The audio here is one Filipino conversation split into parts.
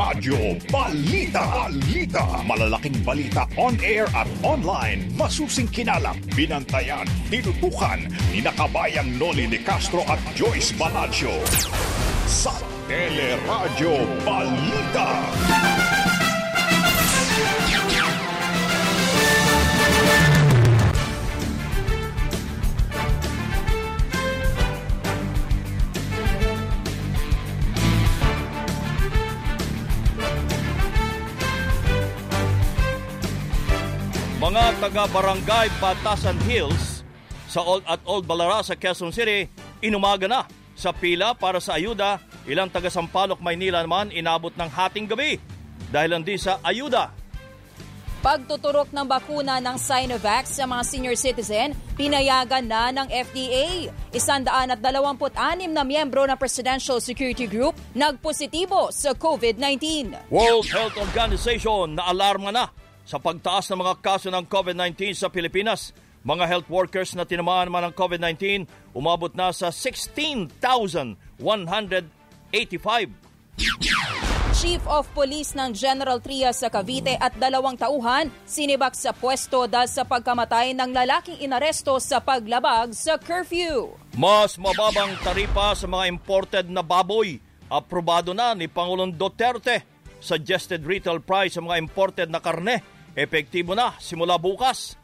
Teleradyo Balita. Balita. Malalaking balita on air at online. Masusing kinalap, binantayan, tinutukan ni nakabayang Noli de Castro at Joyce Balancho. Sa Teleradyo Balita. Mga taga-barangay Batasan Hills sa Old at Old Balara sa Quezon City, inumaga na sa pila para sa ayuda. Ilang taga Sampaloc, Maynila naman inabot ng hating gabi dahil hindi sa ayuda. Pagtuturok ng bakuna ng Sinovac sa mga senior citizen, pinayagan na ng FDA. Isandaan at 26 na miyembro ng Presidential Security Group nagpositibo sa COVID-19. World Health Organization na alarma na sa pagtaas ng mga kaso ng COVID-19 sa Pilipinas. Mga health workers na tinamaan naman ng COVID-19 umabot na sa 16,185. Chief of Police ng General Trias sa Cavite at dalawang tauhan sinibak sa pwesto dahil sa pagkamatay ng lalaking inaresto sa paglabag sa curfew. Mas mababang taripa sa mga imported na baboy. Aprobado na ni Pangulong Duterte. Suggested retail price sa mga imported na karne. Epektibo na simula bukas.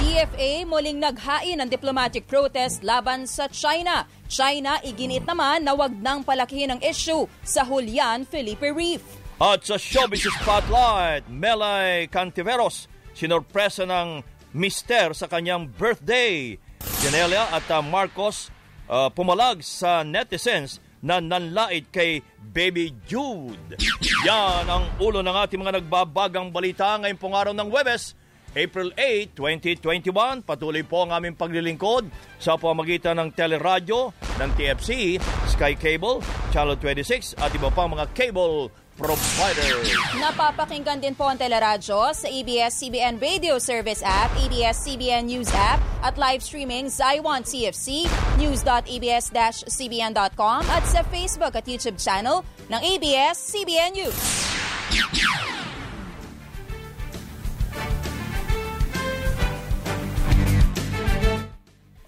DFA muling naghain ng diplomatic protest laban sa China. China iginit naman na wag nang palakihin ang issue sa Julian Felipe Reef. At sa Showbiz Spotlight, Melay Cantiveros, sinorpresa ng mister sa kanyang birthday. Janelia at uh, Marcos uh, pumalag sa netizens na nanlait kay Baby Jude. Yan ang ulo ng ating mga nagbabagang balita ngayong pong araw ng Webes, April 8, 2021. Patuloy po ang aming paglilingkod sa pamagitan ng teleradyo, ng TFC, Sky Cable, Channel 26 at iba pang mga cable provider. Napapakinggan din po ang teleradyo sa ABS-CBN Radio Service app, ABS-CBN News app, at live streaming Zaiwan TFC, news.abs-cbn.com at sa Facebook at YouTube channel ng ABS-CBN News.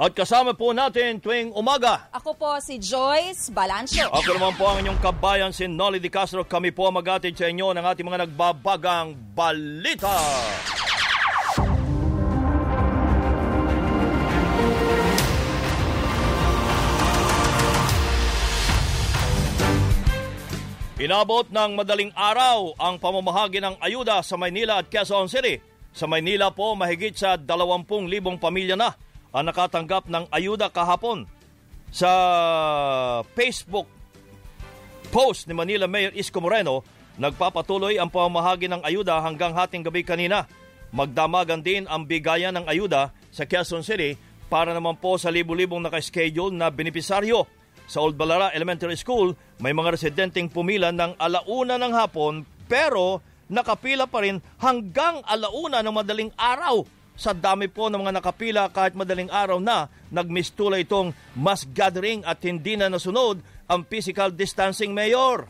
At kasama po natin tuwing umaga. Ako po si Joyce Balancio. Ako naman po ang inyong kabayan, si Nolly Di Castro. Kami po magatid sa inyo ng ating mga nagbabagang balita. Inabot ng madaling araw ang pamamahagi ng ayuda sa Maynila at Quezon City. Sa Maynila po, mahigit sa 20,000 pamilya na ang nakatanggap ng ayuda kahapon. Sa Facebook post ni Manila Mayor Isko Moreno, nagpapatuloy ang pamamahagi ng ayuda hanggang hating gabi kanina. Magdamagan din ang bigayan ng ayuda sa Quezon City para naman po sa libu-libong naka-schedule na benepisaryo. Sa Old Balara Elementary School, may mga residenteng pumila ng alauna ng hapon pero nakapila pa rin hanggang alauna ng madaling araw. Sa dami po ng mga nakapila kahit madaling araw na, nagmistula itong mass gathering at hindi na nasunod ang physical distancing mayor.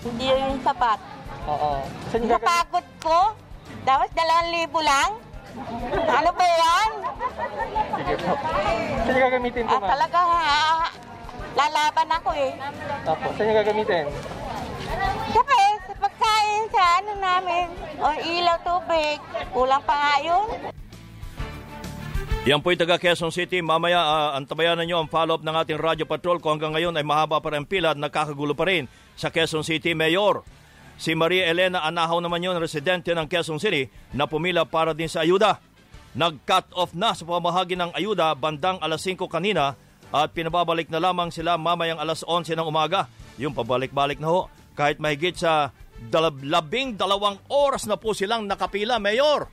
Hindi yung sapat. Oo. Napagod ko. Dapat dalawang libo lang. Ano ba yan? Sige po. Saan niyo gagamitin po, Ah, ma'am? talaga ha, lalaban ako eh. Opo. Saan niyo gagamitin? Sabi, sa pagkain sa ano namin. O ilaw, tubig. Kulang pa nga yun. Yan po'y taga Quezon City. Mamaya, uh, antabayanan nyo ang follow-up ng ating Radio Patrol kung hanggang ngayon ay mahaba pa rin pila at nakakagulo pa rin sa Quezon City Mayor. Si Maria Elena Anahaw naman yun, residente ng Quezon City, na pumila para din sa ayuda. Nag-cut off na sa pamahagi ng ayuda bandang alas 5 kanina at pinababalik na lamang sila mamayang alas 11 ng umaga. Yung pabalik-balik na ho. Kahit mahigit sa dalab- labing dalawang oras na po silang nakapila, Mayor.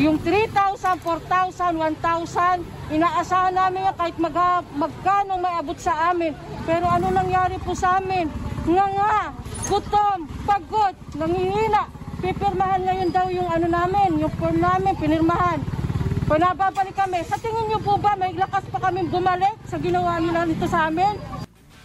Yung 3,000, 4,000, 1,000, inaasahan namin yan kahit mag, magkano may abot sa amin. Pero ano nangyari po sa amin? Nga nga, gutom, pagod, nangihina. Pipirmahan ngayon daw yung ano namin, yung form namin, pinirmahan. Panababalik kami. Sa tingin niyo po ba may lakas pa kami bumalik sa ginawa nila nito sa amin?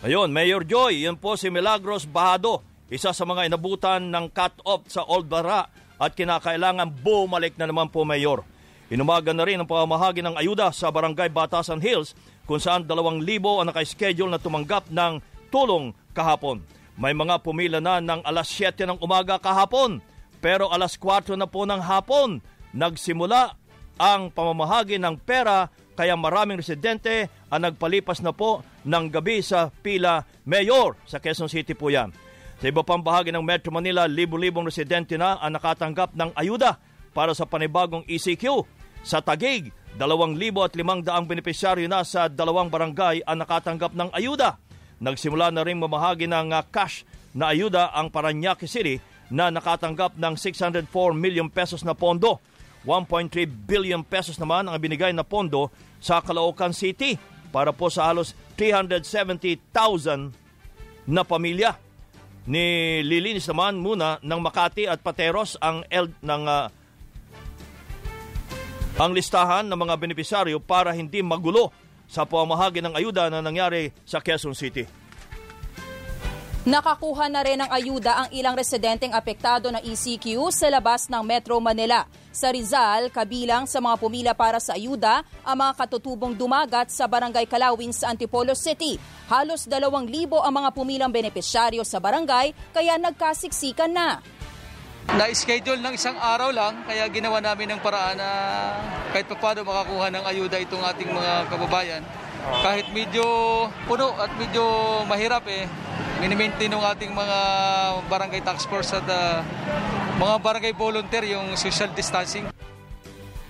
Ayun, Mayor Joy, yun po si Milagros Bahado, isa sa mga inabutan ng cut-off sa Old Bara at kinakailangan bumalik na naman po Mayor. Inumaga na rin ang pamahagi ng ayuda sa Barangay Batasan Hills kung saan 2,000 ang nakaschedule na tumanggap ng tulong kahapon. May mga pumila na ng alas 7 ng umaga kahapon pero alas 4 na po ng hapon nagsimula ang pamamahagi ng pera kaya maraming residente ang nagpalipas na po ng gabi sa pila mayor sa Quezon City po yan. Sa iba pang bahagi ng Metro Manila, libo-libong residente na ang nakatanggap ng ayuda para sa panibagong ECQ. Sa Tagig, 2,500 benepisyaryo na sa dalawang barangay ang nakatanggap ng ayuda. Nagsimula na rin mamahagi ng uh, cash na ayuda ang Paranaque City na nakatanggap ng 604 million pesos na pondo. 1.3 billion pesos naman ang binigay na pondo sa Caloocan City para po sa halos 370,000 na pamilya. Ni lilinis naman muna ng Makati at Pateros ang L ng uh, ang listahan ng mga benepisaryo para hindi magulo sa pamahagi ng ayuda na nangyari sa Quezon City. Nakakuha na rin ng ayuda ang ilang residenteng apektado ng ECQ sa labas ng Metro Manila. Sa Rizal, kabilang sa mga pumila para sa ayuda, ang mga katutubong dumagat sa Barangay Kalawin sa Antipolo City. Halos 2,000 ang mga pumilang benepisyaryo sa barangay, kaya nagkasiksikan na. Na-schedule ng isang araw lang, kaya ginawa namin ng paraan na kahit pa paano makakuha ng ayuda itong ating mga kababayan. Kahit medyo puno at medyo mahirap eh, minimaintain ng ating mga barangay task force at uh, mga barangay volunteer yung social distancing.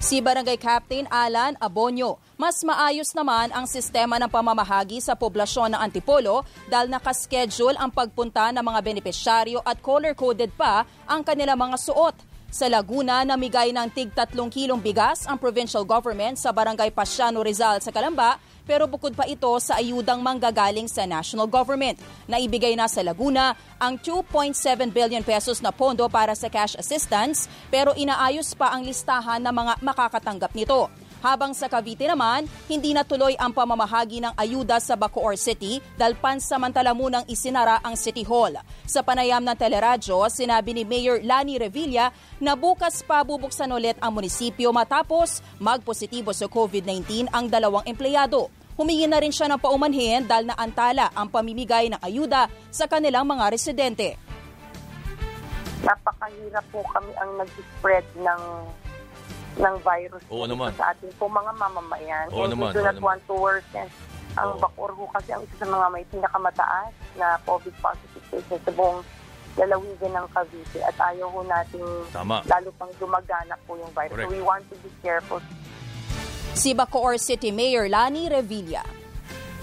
Si Barangay Captain Alan Abonyo, mas maayos naman ang sistema ng pamamahagi sa poblasyon ng Antipolo dahil nakaschedule ang pagpunta ng mga benepisyaryo at color-coded pa ang kanilang mga suot. Sa Laguna, namigay ng tig 3 kilong bigas ang provincial government sa Barangay Pasiano Rizal sa Kalamba pero bukod pa ito sa ayudang manggagaling sa national government. Naibigay na sa Laguna ang 2.7 billion pesos na pondo para sa cash assistance pero inaayos pa ang listahan ng mga makakatanggap nito. Habang sa Cavite naman, hindi natuloy ang pamamahagi ng ayuda sa Bacoor City dahil pansamantala munang isinara ang City Hall. Sa panayam ng teleradyo, sinabi ni Mayor Lani Revilla na bukas pa bubuksan ulit ang munisipyo matapos magpositibo sa COVID-19 ang dalawang empleyado. Humingi na rin siya ng paumanhin dahil naantala ang pamimigay ng ayuda sa kanilang mga residente. Napakahirap po kami ang nag-spread ng ng virus Oo naman. sa ating po mga mamamayan. Oo And naman, we do oo not naman. want to worsen ang Oo. Bacoor ho kasi ang isa sa mga may pinakamataas na COVID positive cases sa buong lalawigan ng Cavite at ayaw ho nating Tama. lalo pang dumaganap po yung virus. Correct. So we want to be careful. Si Bacoor City Mayor Lani Revilla.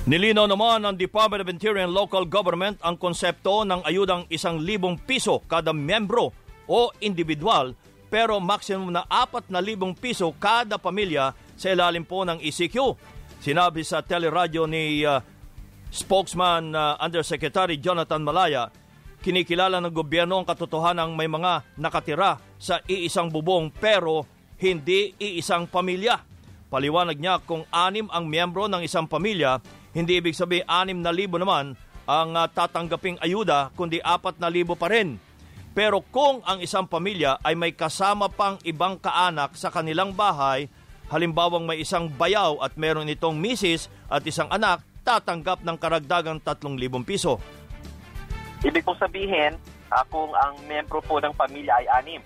Nilinaw naman ng Department of Interior and Local Government ang konsepto ng ayudang isang libong piso kada membro o individual pero maximum na apat na libong piso kada pamilya sa ilalim po ng ECQ. Sinabi sa teleradyo ni uh, spokesman uh, Undersecretary Jonathan Malaya, kinikilala ng gobyerno ang katotohanang may mga nakatira sa iisang bubong pero hindi iisang pamilya. Paliwanag niya kung anim ang miyembro ng isang pamilya, hindi ibig sabihin anim na libo naman ang uh, tatanggaping ayuda, kundi apat na libo pa rin. Pero kung ang isang pamilya ay may kasama pang ibang kaanak sa kanilang bahay, halimbawang may isang bayaw at meron itong misis at isang anak, tatanggap ng karagdagang 3,000 piso. Ibig pong sabihin, ah, kung ang membro po ng pamilya ay anim,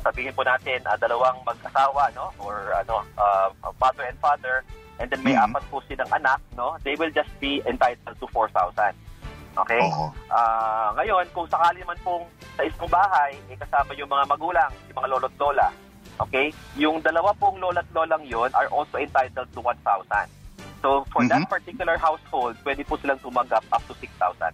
sabihin po natin ah, dalawang mag-asawa, no? Or ano, ah, mother and father, and then may Mhm. apat po silang anak, no? They will just be entitled to 4,000. Okay? Oo. Ah, ngayon, kung sakali man pong sa isang bahay, eh, kasama yung mga magulang, yung mga lolo't lola, okay? Yung dalawa pong lola't lolang yon are also entitled to 1,000. So, for that Mhm. particular household, pwede po silang tumanggap up to 6,000.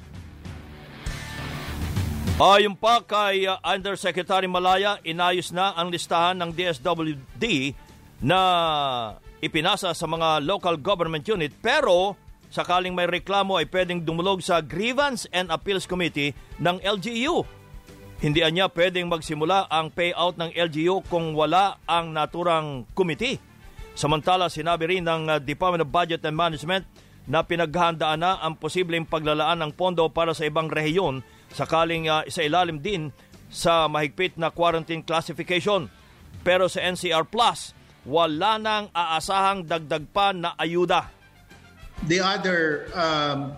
Ayon pa kay uh, Undersecretary Malaya, inayos na ang listahan ng DSWD na ipinasa sa mga local government unit pero sakaling may reklamo ay pwedeng dumulog sa Grievance and Appeals Committee ng LGU. Hindi niya pwedeng magsimula ang payout ng LGU kung wala ang naturang committee. Samantala, sinabi rin ng uh, Department of Budget and Management na pinaghahandaan na ang posibleng paglalaan ng pondo para sa ibang rehiyon sakaling uh, sa ilalim din sa mahigpit na quarantine classification. Pero sa NCR Plus, wala nang aasahang dagdag pa na ayuda. The other um,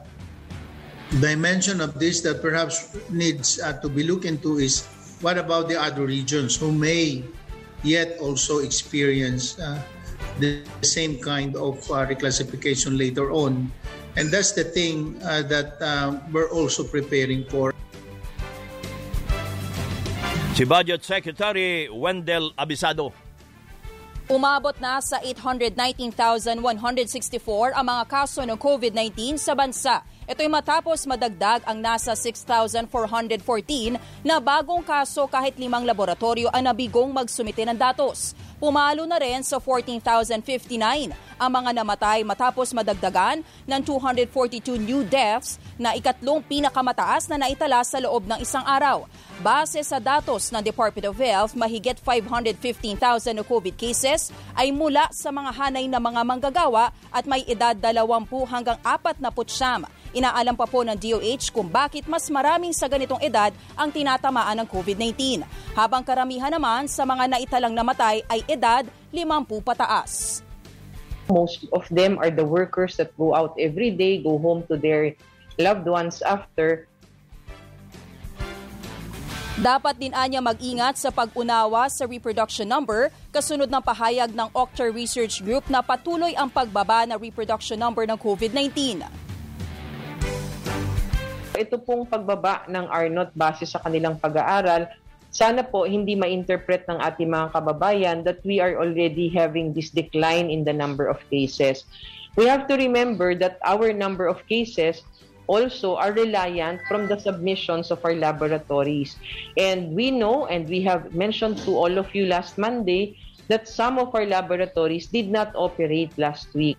dimension of this that perhaps needs uh, to be looked into is what about the other regions who may yet also experience uh, the same kind of uh, reclassification later on. And that's the thing uh, that uh, we're also preparing for. Si Budget Secretary Wendell Abisado. Umabot na sa 819,164 ang mga kaso ng COVID-19 sa bansa. Ito'y matapos madagdag ang nasa 6,414 na bagong kaso kahit limang laboratorio ang nabigong magsumite ng datos. Pumalo na rin sa 14,059 ang mga namatay matapos madagdagan ng 242 new deaths na ikatlong pinakamataas na naitala sa loob ng isang araw. Base sa datos ng Department of Health, mahigit 515,000 na COVID cases ay mula sa mga hanay na mga manggagawa at may edad 20 hanggang 49. Inaalam pa po ng DOH kung bakit mas maraming sa ganitong edad ang tinatamaan ng COVID-19, habang karamihan naman sa mga naitalang namatay ay edad 50 pataas. Most of them are the workers that go out every day, go home to their loved ones after. Dapat din anya mag-ingat sa pag-unawa sa reproduction number kasunod ng pahayag ng Octar Research Group na patuloy ang pagbaba na reproduction number ng COVID-19. Ito pong pagbaba ng R0 base sa kanilang pag-aaral, sana po hindi ma-interpret ng ating mga kababayan that we are already having this decline in the number of cases. We have to remember that our number of cases also are reliant from the submissions of our laboratories. And we know, and we have mentioned to all of you last Monday, that some of our laboratories did not operate last week.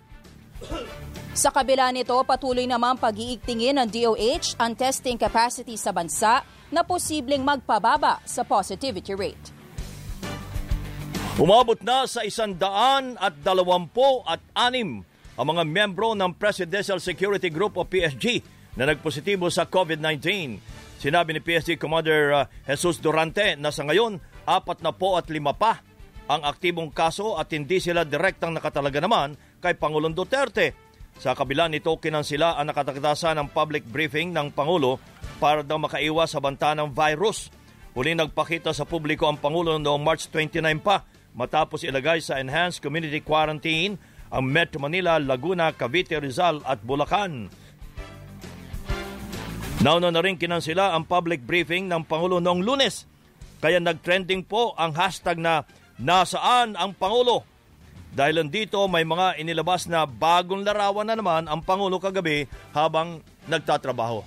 Sa kabila nito, patuloy naman pag-iigtingin ng DOH ang testing capacity sa bansa na posibleng magpababa sa positivity rate. Umabot na sa isandaan at dalawampo at anim ang mga membro ng Presidential Security Group o PSG na nagpositibo sa COVID-19. Sinabi ni PSG Commander uh, Jesus Durante na sa ngayon, apat na po at lima pa ang aktibong kaso at hindi sila direktang nakatalaga naman kay Pangulong Duterte. Sa kabila nito, kinansila ang nakatakdasa ng public briefing ng Pangulo para daw makaiwas sa banta ng virus. Huli nagpakita sa publiko ang Pangulo noong March 29 pa matapos ilagay sa Enhanced Community Quarantine ang Metro Manila, Laguna, Cavite, Rizal at Bulacan. Nauna na rin kinansila ang public briefing ng Pangulo noong lunes. Kaya nagtrending po ang hashtag na Nasaan ang Pangulo? Dahil dito may mga inilabas na bagong larawan na naman ang Pangulo kagabi habang nagtatrabaho.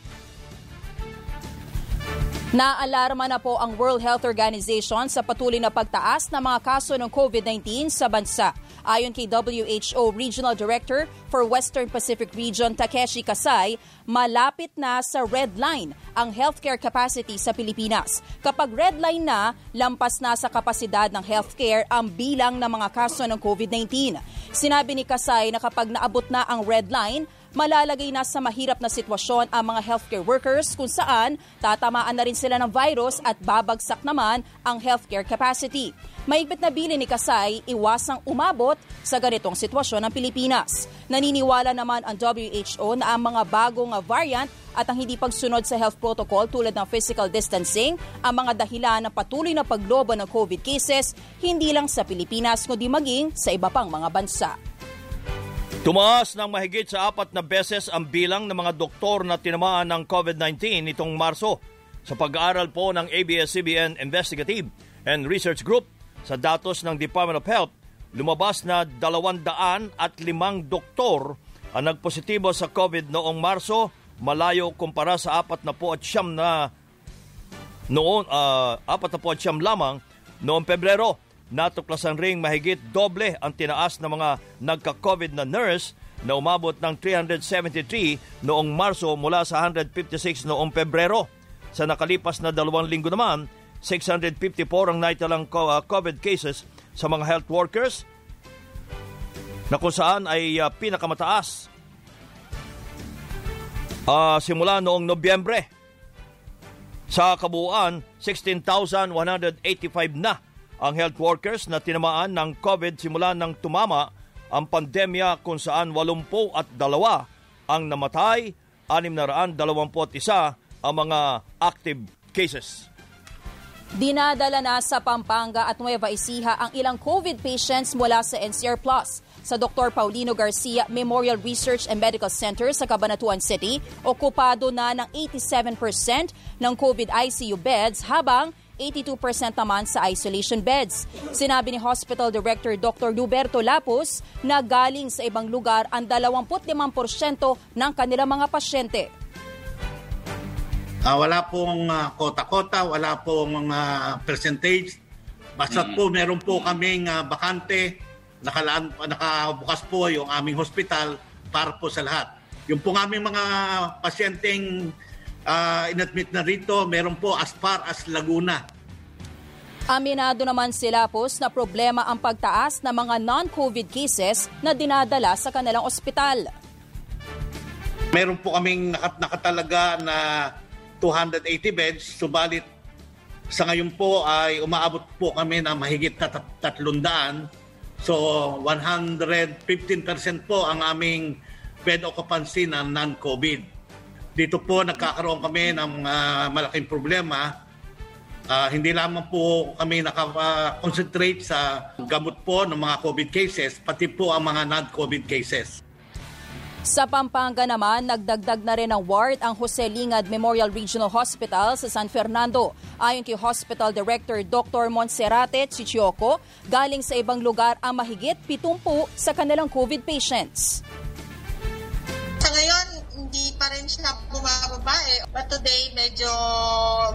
Naalarma na po ang World Health Organization sa patuloy na pagtaas ng mga kaso ng COVID-19 sa bansa. Ayon kay WHO Regional Director for Western Pacific Region Takeshi Kasai, malapit na sa red line ang healthcare capacity sa Pilipinas. Kapag red line na, lampas na sa kapasidad ng healthcare ang bilang ng mga kaso ng COVID-19. Sinabi ni Kasai na kapag naabot na ang red line, malalagay na sa mahirap na sitwasyon ang mga healthcare workers kung saan tatamaan na rin sila ng virus at babagsak naman ang healthcare capacity. Maigpit na bili ni Kasay, iwasang umabot sa ganitong sitwasyon ng Pilipinas. Naniniwala naman ang WHO na ang mga bagong variant at ang hindi pagsunod sa health protocol tulad ng physical distancing ang mga dahilan ng patuloy na paglobo ng COVID cases hindi lang sa Pilipinas kundi maging sa iba pang mga bansa. Tumaas ng mahigit sa apat na beses ang bilang ng mga doktor na tinamaan ng COVID-19 nitong Marso sa pag-aaral po ng ABS-CBN Investigative and Research Group sa datos ng Department of Health, lumabas na 200 at limang doktor ang nagpositibo sa COVID noong Marso, malayo kumpara sa apat na noon, uh, at siyam lamang noong Pebrero. Natuklasan ring mahigit doble ang tinaas ng mga nagka-COVID na nurse na umabot ng 373 noong Marso mula sa 156 noong Pebrero. Sa nakalipas na dalawang linggo naman, 654 ang naitalang COVID cases sa mga health workers na kung saan ay uh, pinakamataas Ah, simula noong Nobyembre. Sa kabuuan, 16,185 na ang health workers na tinamaan ng COVID simula nang tumama ang pandemya kung saan 82 at dalawa ang namatay, 621 ang mga active cases. Dinadala na sa Pampanga at Nueva Ecija ang ilang COVID patients mula sa NCR Plus. Sa Dr. Paulino Garcia Memorial Research and Medical Center sa Cabanatuan City, okupado na ng 87% ng COVID ICU beds habang 82% naman sa isolation beds. Sinabi ni Hospital Director Dr. Luberto Lapus na galing sa ibang lugar ang 25% ng kanilang mga pasyente. Ah, wala pong ah, kota-kota, wala pong ah, percentage. Basta po meron po kaming ah, bakante, nakalaan, nakabukas po yung aming hospital para po sa lahat. Yung pong aming mga pasyenteng ah, inadmit na rito, meron po as far as Laguna. Aminado naman si Lapus na problema ang pagtaas ng mga non-COVID cases na dinadala sa kanilang ospital. Meron po kaming nakat nakatalaga na 280 beds, subalit sa ngayon po ay umaabot po kami na mahigit na tat- 300. So 115% po ang aming bed occupancy na non-COVID. Dito po nagkakaroon kami ng ah, malaking problema. Ah, hindi lamang po kami naka-concentrate sa gamot po ng mga COVID cases, pati po ang mga non-COVID cases. Sa Pampanga naman, nagdagdag na rin ng ward ang Jose Lingad Memorial Regional Hospital sa San Fernando. Ayon kay Hospital Director Dr. Monserrate Chichioco, galing sa ibang lugar ang mahigit 70 sa kanilang COVID patients. Sa ngayon, hindi pa rin siya bumababa eh. But today, medyo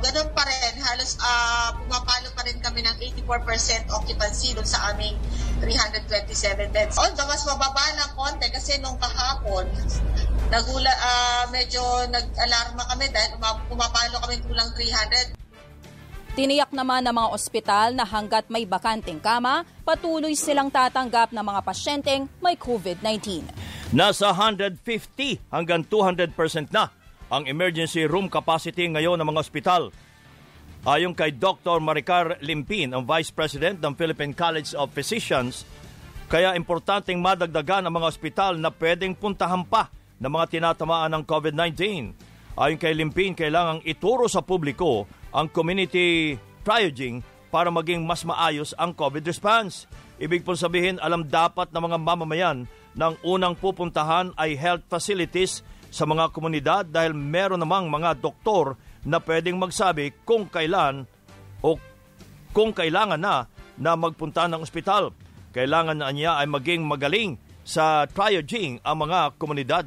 ganun pa rin. Halos ah, pumapalo pa rin kami ng 84% occupancy dun sa aming 327 beds. Although mas mababa ng konti kasi nung kahapon, nagula, ah, medyo nag-alarma kami dahil uma- pumapalo kami kulang 300. Tiniyak naman ng mga ospital na hanggat may bakanting kama, patuloy silang tatanggap ng mga pasyenteng may COVID-19. Nasa 150 hanggang 200% na ang emergency room capacity ngayon ng mga ospital. Ayon kay Dr. Maricar Limpin, ang Vice President ng Philippine College of Physicians, kaya importanteng madagdagan ang mga ospital na pwedeng puntahan pa ng mga tinatamaan ng COVID-19. Ayon kay Limpin, kailangang ituro sa publiko ang community triaging para maging mas maayos ang COVID response. Ibig pong sabihin, alam dapat ng mga mamamayan ng unang pupuntahan ay health facilities sa mga komunidad dahil meron namang mga doktor na pwedeng magsabi kung kailan o kung kailangan na na magpunta ng ospital. Kailangan na niya ay maging magaling sa triaging ang mga komunidad.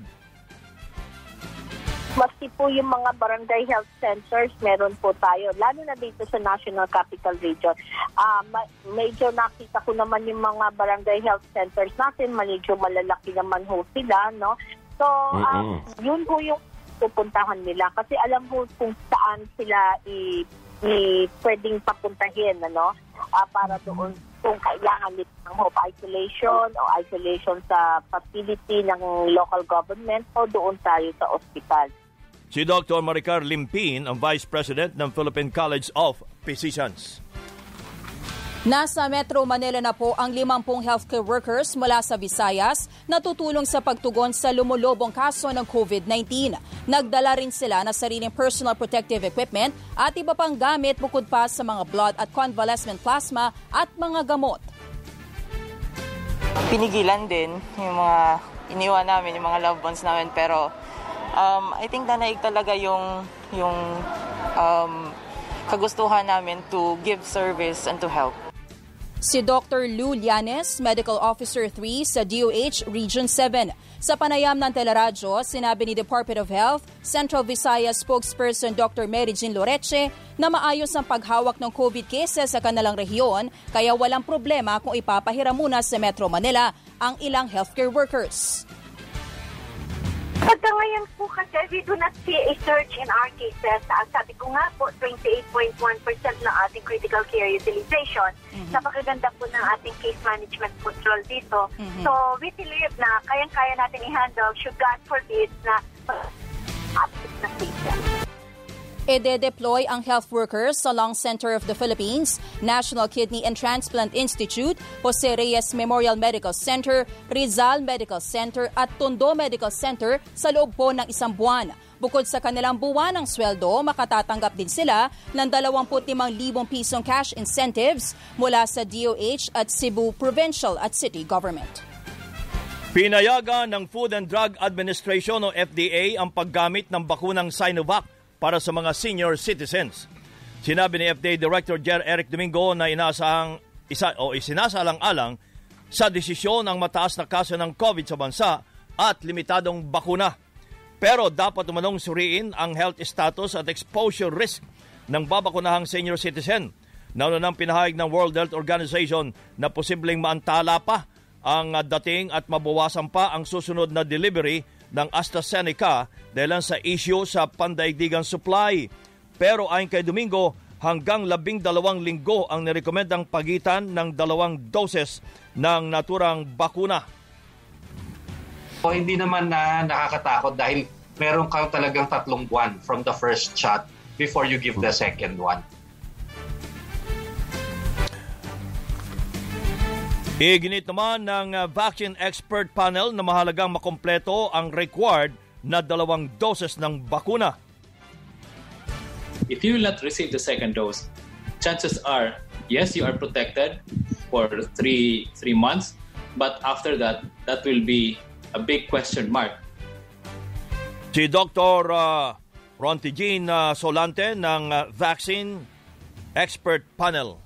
Maski po yung mga barangay health centers, meron po tayo. Lalo na dito sa National Capital Region. Ah, ma- medyo nakita ko naman yung mga barangay health centers natin. Medyo malalaki naman ho sila, no? So, ah, Mm-mm. yun po yung pupuntahan nila. Kasi alam mo kung saan sila i, i pwedeng papuntahin, ano? Ah, para doon kung kailangan nila ng home isolation o isolation sa facility ng local government o doon tayo sa ospital. Si Dr. Maricar Limpin, ang Vice President ng Philippine College of Physicians. Nasa Metro Manila na po ang 50 healthcare workers mula sa Visayas na tutulong sa pagtugon sa lumulobong kaso ng COVID-19. Nagdala rin sila ng sariling personal protective equipment at iba pang gamit bukod pa sa mga blood at convalescent plasma at mga gamot. pinigilan din yung mga iniwan namin, yung mga loved ones namin. Pero um, I think nanaig talaga yung, yung um, kagustuhan namin to give service and to help. Si Dr. Lou Llanes, Medical Officer 3 sa DOH Region 7. Sa panayam ng teleradyo, sinabi ni Department of Health, Central Visayas spokesperson Dr. Mary Jean Loreche na maayos ang paghawak ng COVID cases sa kanilang rehiyon kaya walang problema kung ipapahiram muna sa Metro Manila ang ilang healthcare workers. Ngayon po kasi we do not see a surge in our cases. Ang sabi ko nga po, 28.1% ng ating critical care utilization. Napakaganda po ng ating case management control dito. Mhm. So we believe na kayang-kaya natin i-handle should God forbid na na cases. Ede-deploy ang health workers sa Lung Center of the Philippines, National Kidney and Transplant Institute, Jose Reyes Memorial Medical Center, Rizal Medical Center at Tondo Medical Center sa loob po ng isang buwan. Bukod sa kanilang buwan ng sweldo, makatatanggap din sila ng 25,000 pisong cash incentives mula sa DOH at Cebu Provincial at City Government. Pinayagan ng Food and Drug Administration o FDA ang paggamit ng bakunang Sinovac para sa mga senior citizens. Sinabi ni FDA Director Jer Eric Domingo na inaasahang isa o isinasalang-alang sa desisyon ng mataas na kaso ng COVID sa bansa at limitadong bakuna. Pero dapat umanong suriin ang health status at exposure risk ng babakunahang senior citizen. Nauna ng pinahayag ng World Health Organization na posibleng maantala pa ang dating at mabawasan pa ang susunod na delivery ng AstraZeneca dahil sa issue sa pandaigdigang supply. Pero ayon kay Domingo, hanggang labing dalawang linggo ang nirekomendang pagitan ng dalawang doses ng naturang bakuna. O hindi naman na nakakatakot dahil meron kang talagang tatlong buwan from the first shot before you give the second one. Iginit naman ng uh, vaccine expert panel na mahalagang makompleto ang required na dalawang doses ng bakuna. If you will not receive the second dose, chances are, yes, you are protected for three, three months, but after that, that will be a big question mark. Si Dr. Uh, Ronti Jean uh, Solante ng uh, Vaccine Expert Panel.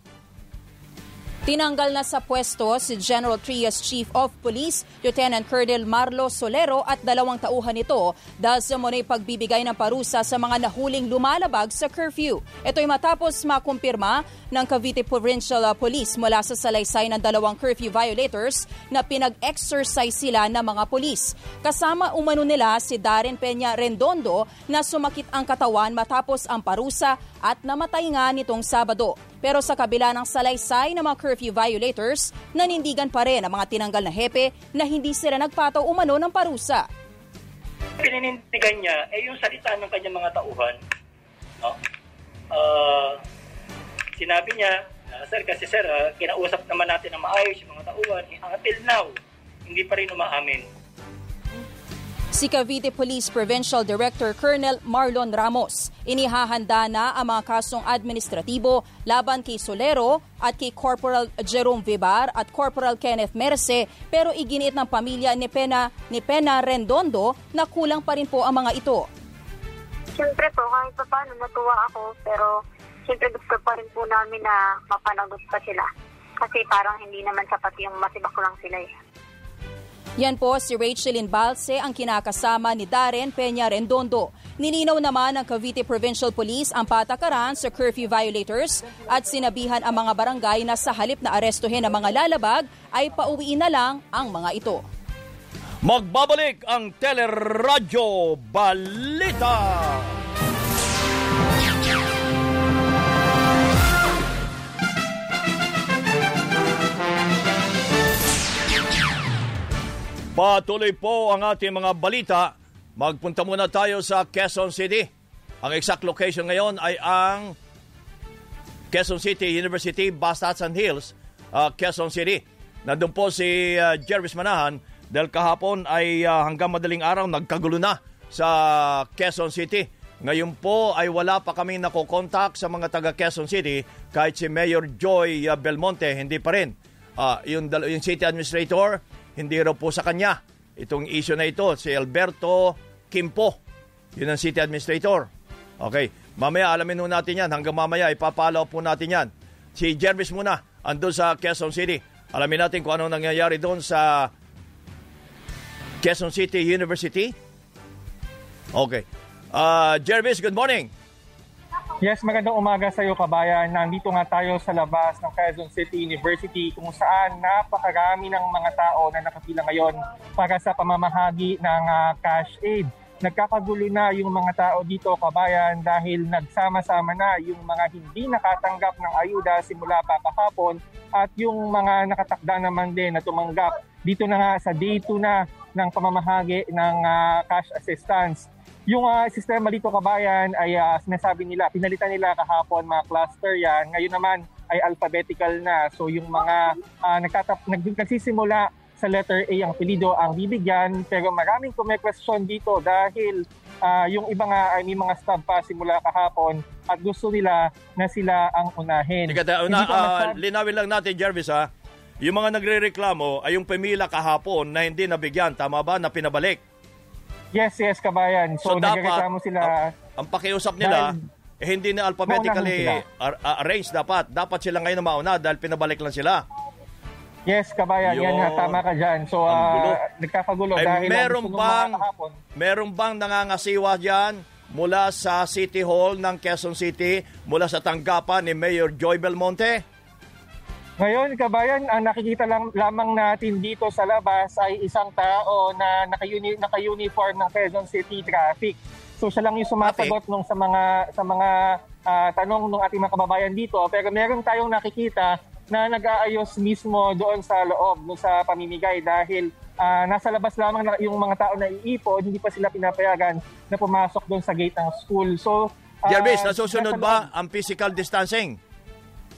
Tinanggal na sa pwesto si General Trias Chief of Police, Lieutenant Colonel Marlo Solero at dalawang tauhan nito dahil sa muna pagbibigay ng parusa sa mga nahuling lumalabag sa curfew. Ito'y matapos makumpirma ng Cavite Provincial Police mula sa salaysay ng dalawang curfew violators na pinag-exercise sila ng mga polis. Kasama umano nila si Darren Peña Rendondo na sumakit ang katawan matapos ang parusa at namatay nga nitong Sabado. Pero sa kabila ng salaysay ng mga curfew violators, nanindigan pa rin ang mga tinanggal na hepe na hindi sila nagpataw umano ng parusa. Pininindigan niya ay yung salita ng kanyang mga tauhan. No? Uh, sinabi niya, uh, Sir, kasi sir, uh, kinausap naman natin na maayos yung mga tauhan. Until now, hindi pa rin umaamin. Si Cavite Police Provincial Director Colonel Marlon Ramos. Inihahanda na ang mga kasong administratibo laban kay Solero at kay Corporal Jerome Vibar at Corporal Kenneth Merce pero iginit ng pamilya ni Pena, ni Pena Rendondo na kulang pa rin po ang mga ito. Siyempre po, kahit pa paano natuwa ako pero siyempre gusto pa rin po namin na mapanagot pa sila. Kasi parang hindi naman sapat yung matibak lang sila eh. Yan po si Rachelyn Balse ang kinakasama ni Darren Peña Rendondo. Nilinaw naman ng Cavite Provincial Police ang patakaran sa curfew violators at sinabihan ang mga barangay na sa halip na arestuhin ang mga lalabag ay pauwiin na lang ang mga ito. Magbabalik ang Teleradyo Balita! Patuloy po ang ating mga balita. Magpunta muna tayo sa Quezon City. Ang exact location ngayon ay ang Quezon City University, Bastatan Hills, uh, Quezon City. Nandun po si uh, Jervis Manahan dahil kahapon ay uh, hanggang madaling araw nagkagulo na sa Quezon City. Ngayon po ay wala pa kami nakokontak sa mga taga Quezon City kahit si Mayor Joy Belmonte hindi pa rin. Uh, yung, yung city administrator hindi raw po sa kanya itong issue na ito. Si Alberto Kimpo, yun ang city administrator. Okay, mamaya alamin nun natin yan. Hanggang mamaya ipapalaw po natin yan. Si Jervis muna, andun sa Quezon City. Alamin natin kung ano nangyayari doon sa Quezon City University. Okay. Uh, Jervis, good morning. Yes, magandang umaga sa iyo kabayan. Nandito nga tayo sa labas ng Quezon City University kung saan napakarami ng mga tao na nakapila ngayon para sa pamamahagi ng uh, cash aid. Nagkakagulo na yung mga tao dito kabayan dahil nagsama-sama na yung mga hindi nakatanggap ng ayuda simula pa kahapon at yung mga nakatakda naman din na tumanggap dito na nga sa day 2 na ng pamamahagi ng uh, cash assistance Yung ah, sistema dito kabayan ay ah, sinasabi nila, pinalitan nila kahapon mga cluster yan. Ngayon naman ay alphabetical na. So yung mga ah, nagtatap, nag, nagsisimula sa letter A ang pilido ang bibigyan pero maraming kume question dito dahil ah, yung iba nga ay may mga stub pa simula kahapon at gusto nila na sila ang unahin. Teka, una, masyad- linawin lang natin, Jarvis, ha? Yung mga nagre-reklamo ay yung pamilya kahapon na hindi nabigyan. Tama ba? Na pinabalik. Yes, yes, kabayan. So, So, dapat, nagreklamo sila. ang, ang pakiusap nila, Dahil- eh, hindi na alphabetically ar- arranged dapat. Dapat sila ngayon na mauna dahil pinabalik lang sila. Yes, kabayan. Yan Yun. nga, tama ka dyan. So, ah, nagkakagulo Ay, dahil meron bang, meron bang nangangasiwa dyan mula sa City Hall ng Quezon City, mula sa tanggapan ni Mayor Joy Belmonte? Ngayon, kabayan, ang nakikita lang lamang natin dito sa labas ay isang tao na naka-uni, naka-uniform ng Quezon City Traffic. So siya lang yung sumasagot nung sa mga sa mga ah, tanong ng ating mga kababayan dito. Pero meron tayong nakikita na nag-aayos mismo doon sa loob, no, sa pamimigay dahil ah, nasa labas lamang na yung mga tao na iipon, hindi pa sila pinapayagan na pumasok doon sa gate ng school. So, ah, Jarvis, nasusunod nasa ba ang physical distancing?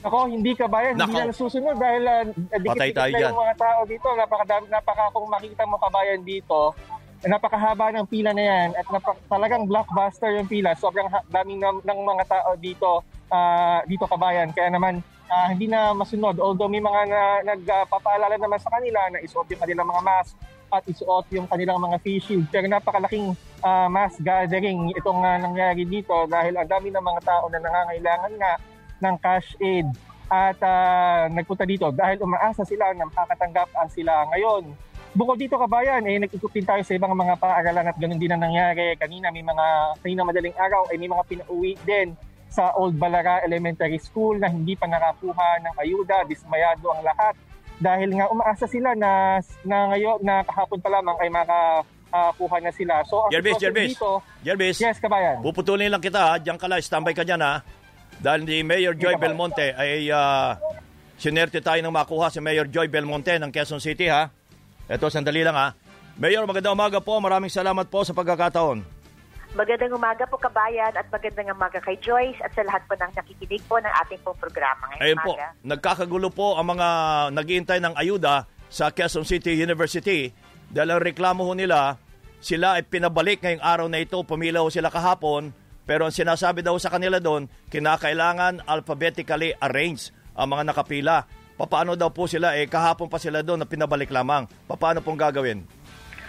Ako, hindi ka bayan, hindi Nako. na nasusunod dahil uh, dikit-dikit na yung mga tao dito. Napakadami, napaka kung makita mo kabayan dito, napakahaba ng pila na yan at napak, talagang blockbuster yung pila. Sobrang ha- daming ng, ng mga tao dito ah, dito kabayan. Kaya naman ah, hindi na masunod. Although may mga na, nagpapaalala naman sa kanila na isuot yung kanilang mga mask at isuot yung kanilang mga face shield. Pero napakalaking ah, mass gathering itong ah, nangyari dito dahil ang dami ng mga tao na nangangailangan nga ng cash aid at ah, nagpunta dito dahil umaasa sila na makakatanggap ang sila ngayon. Bukod dito kabayan, eh, nag-ikot din tayo sa ibang mga paaralan at ganun din ang nangyari. Kanina may mga, kanina madaling araw ay may mga pinauwi din sa Old Balara Elementary School na hindi pa nakakuha ng ayuda. Dismayado ang lahat dahil nga umaasa sila na, na ngayon, na kahapon pa lamang ay makakuha na sila. So, ang Jervis, Jervis. dito, Jervis. Yes, kabayan. Puputulin lang kita ha. Diyan ka lang. Standby ka dyan ha. Dahil ni Mayor Joy Belmonte ay uh, sinerte tayo ng makuha si Mayor Joy Belmonte ng Quezon City ha. Ito, sandali lang ha. Mayor, magandang umaga po. Maraming salamat po sa pagkakataon. Magandang umaga po kabayan at magandang umaga kay Joyce at sa lahat po ng nakikinig po ng ating pong programa ngayong Ayun po, umaga. nagkakagulo po ang mga naghihintay ng ayuda sa Quezon City University dahil ang reklamo ho nila, sila ay pinabalik ngayong araw na ito, pumilaw sila kahapon, pero ang sinasabi daw sa kanila doon, kinakailangan alphabetically arranged ang mga nakapila. Paano daw po sila, eh kahapon pa sila doon na pinabalik lamang. Paano pong gagawin?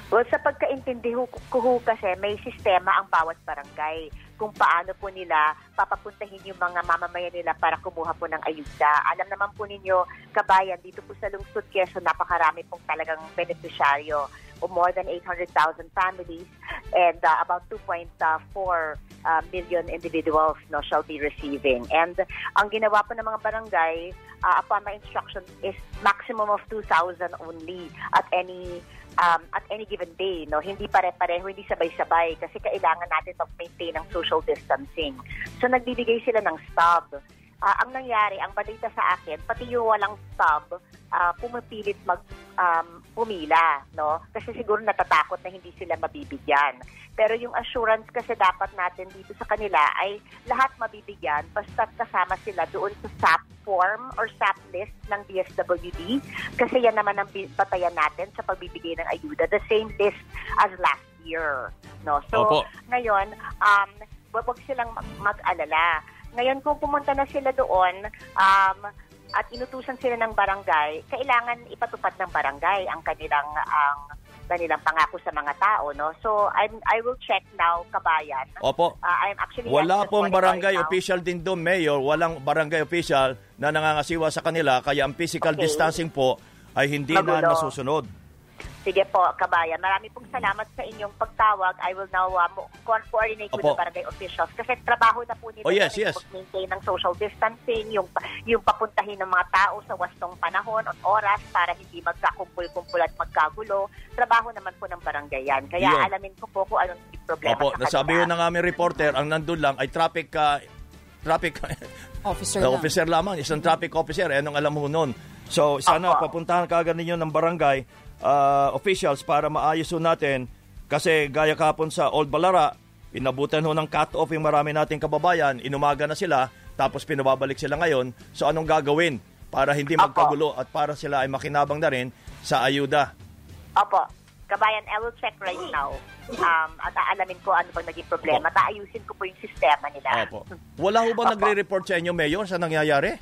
Well, sa pagkaintindi ko ho kasi may sistema ang bawat barangay kung paano po nila papapuntahin yung mga mamamayan nila para kumuha po ng ayuda. Alam naman po ninyo, kabayan, dito po sa Lungsod Quezon, napakarami pong talagang beneficiaryo o more than 800,000 families and uh, about 2.4 uh, million individuals no shall be receiving. And ang ginawa po ng mga barangay uh, upon my instruction is maximum of 2,000 only at any um, at any given day, no? Hindi pare-pareho, hindi sabay-sabay kasi kailangan natin mag-maintain ng social distancing. So nagbibigay sila ng stub. Ah, ang nangyari, ang balita sa akin, pati yung walang stub, ah, pumipilit mag um, pumila, no? Kasi siguro natatakot na hindi sila mabibigyan. Pero yung assurance kasi dapat natin dito sa kanila ay lahat mabibigyan basta kasama sila doon sa SAP form or SAP list ng DSWD kasi yan naman ang batayan natin sa pagbibigay ng ayuda. The same list as last year. No? So, Opo. ngayon, um, wag silang mag- mag-alala. Ngayon, kung pumunta na sila doon, um, at inutusan sila ng barangay, kailangan ipatupad ng barangay ang kanilang ang kanilang pangako sa mga tao, no? So, I'm I will check now, kabayan. Opo. Uh, I'm actually Wala pong 24 barangay now. official din doon, Mayor. Walang barangay official na nangangasiwa sa kanila. Kaya ang physical Okay. distancing po ay hindi na Magulo. nasusunod. Sige po, kabayan. Marami pong salamat sa inyong pagtawag. I will now uh, coordinate with Opo. the barangay officials kasi trabaho na po nila Oh, yes, na yes. mag-maintain ng social distancing, yung, yung papuntahin ng mga tao sa wastong panahon at oras para hindi magkakumpul-kumpul at magkagulo. Trabaho naman po ng barangay yan. Kaya Yun. alamin ko po kung anong problema Opo, sa nasabi yun ng aming reporter, ang nandun lang ay traffic uh, traffic Officer na lang. officer lamang, isang traffic officer, eh, anong alam mo nun. So, sana papuntahan kagad ninyo ng barangay uh, officials para maayos ho natin kasi gaya kahapon sa Old Balara, inabutan ho ng cut-off yung marami nating kababayan, inumaga na sila, tapos pinababalik sila ngayon. So anong gagawin para hindi magkagulo at para sila ay makinabang na rin sa ayuda? Opo. Kabayan, I will check right now. Um, at aalamin ko ano bang naging problema. Taayusin ko po yung sistema nila. Opo. Wala ho ba Opo. nagre-report sa inyo, Mayor, sa nangyayari?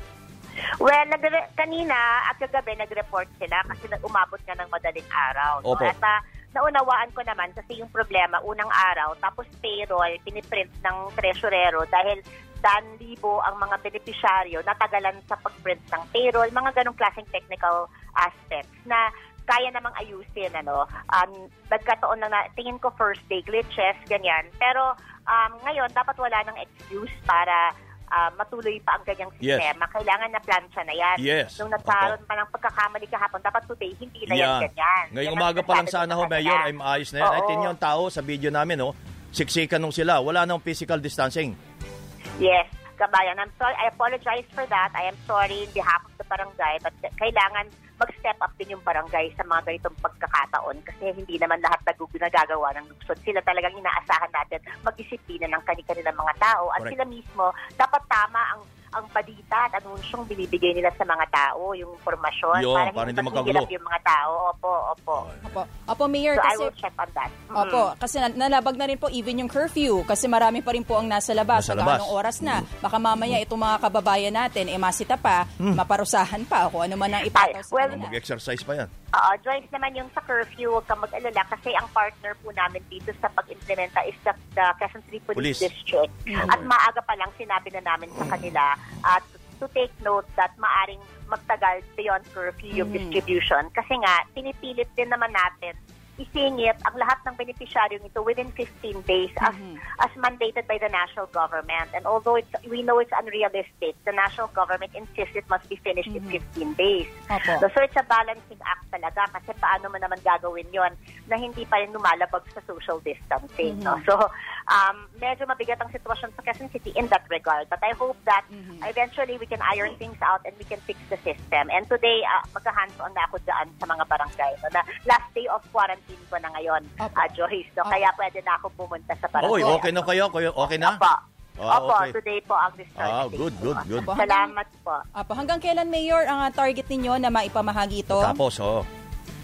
Well, nagre- kanina at kagabi nag-report sila kasi umabot nga ng madaling araw. No? Opo. At ah, naunawaan ko naman kasi yung problema, unang araw, tapos payroll, piniprint ng tresurero dahil dan libo ang mga benepisyaryo natagalan sa pagprint ng payroll, mga ganong klaseng technical aspects na kaya namang ayusin ano um, nagkataon lang na tingin ko first day glitches ganyan pero um, ngayon dapat wala ng excuse para ah, matuloy pa ang ganyang Yes. sistema kailangan na plansya na yan Yes. nung nagkaroon pa ng pagkakamali kahapon dapat today hindi na yan Yan. ganyan Ngayong Yan ang umaga pa lang sana ho. Mayor, ay maayos na yan. Ay, Oo. tingnan yung tao sa video namin, oh. Siksikan nung sila. Wala nang physical distancing. Yes, kabayan. I'm sorry. I apologize for that. I am sorry in behalf of the barangay. But kailangan mag-step up din yung barangay sa mga ganitong pagkakataon kasi hindi naman lahat nag nagagawa ng lungsod. Sila talagang inaasahan natin mag-disiplina ng kanilang mga tao at Correct. sila mismo dapat tama ang ang balita at anunsyong binibigay nila sa mga tao, yung informasyon Yun, para, para hindi maghihirap makagulo. yung mga tao. Opo, opo. Opo. Opo, Mayor, So I kasi... will check on that. Mm. Opo, kasi na- nalabag na rin po even yung curfew kasi marami pa rin po ang nasa labas. Nasa labas. anong oras na. Baka mamaya itong mga kababayan natin, eh masita pa, Hmm. maparusahan pa kung ano man ang ipataw sa well, kanila. Mag-exercise pa yan. Oo, Joyce naman yung sa curfew, huwag kang mag-alala kasi ang partner po namin dito sa pag-implementa is the, the Quezon City Police, Police. District. Mm. At maaga pa lang sinabi na namin sa kanila at to take note that maaring magtagal beyond curfew yung Mm. distribution kasi nga pinipilit din naman natin isingit ang lahat ng benepisyaryong ito within 15 days as as mandated by the national government. And although it's, we know it's unrealistic, the national government insists it must be finished in 15 days. Opo. So, so it's a balancing act talaga kasi paano mo naman gagawin yon na hindi pa rin lumalabag sa social distancing. No? So um, medyo mabigat ang sitwasyon sa Quezon City in that regard. But I hope that eventually we can iron things out and we can fix the system. And today, uh, magka-hands-on na ako dyan sa mga barangay. No? Na last day of quarantine ko na ngayon, uh, Joyce. So, kaya pwede na ako pumunta sa barangay. Oy, okay na kayo? Okay na? Opo. Ah, Opo, okay. today po ang discharge Ah, good, good, good. Salamat po. Apo, hanggang kailan, Mayor, ang ah, target ninyo na maipamahagi ito? Tapos, oh.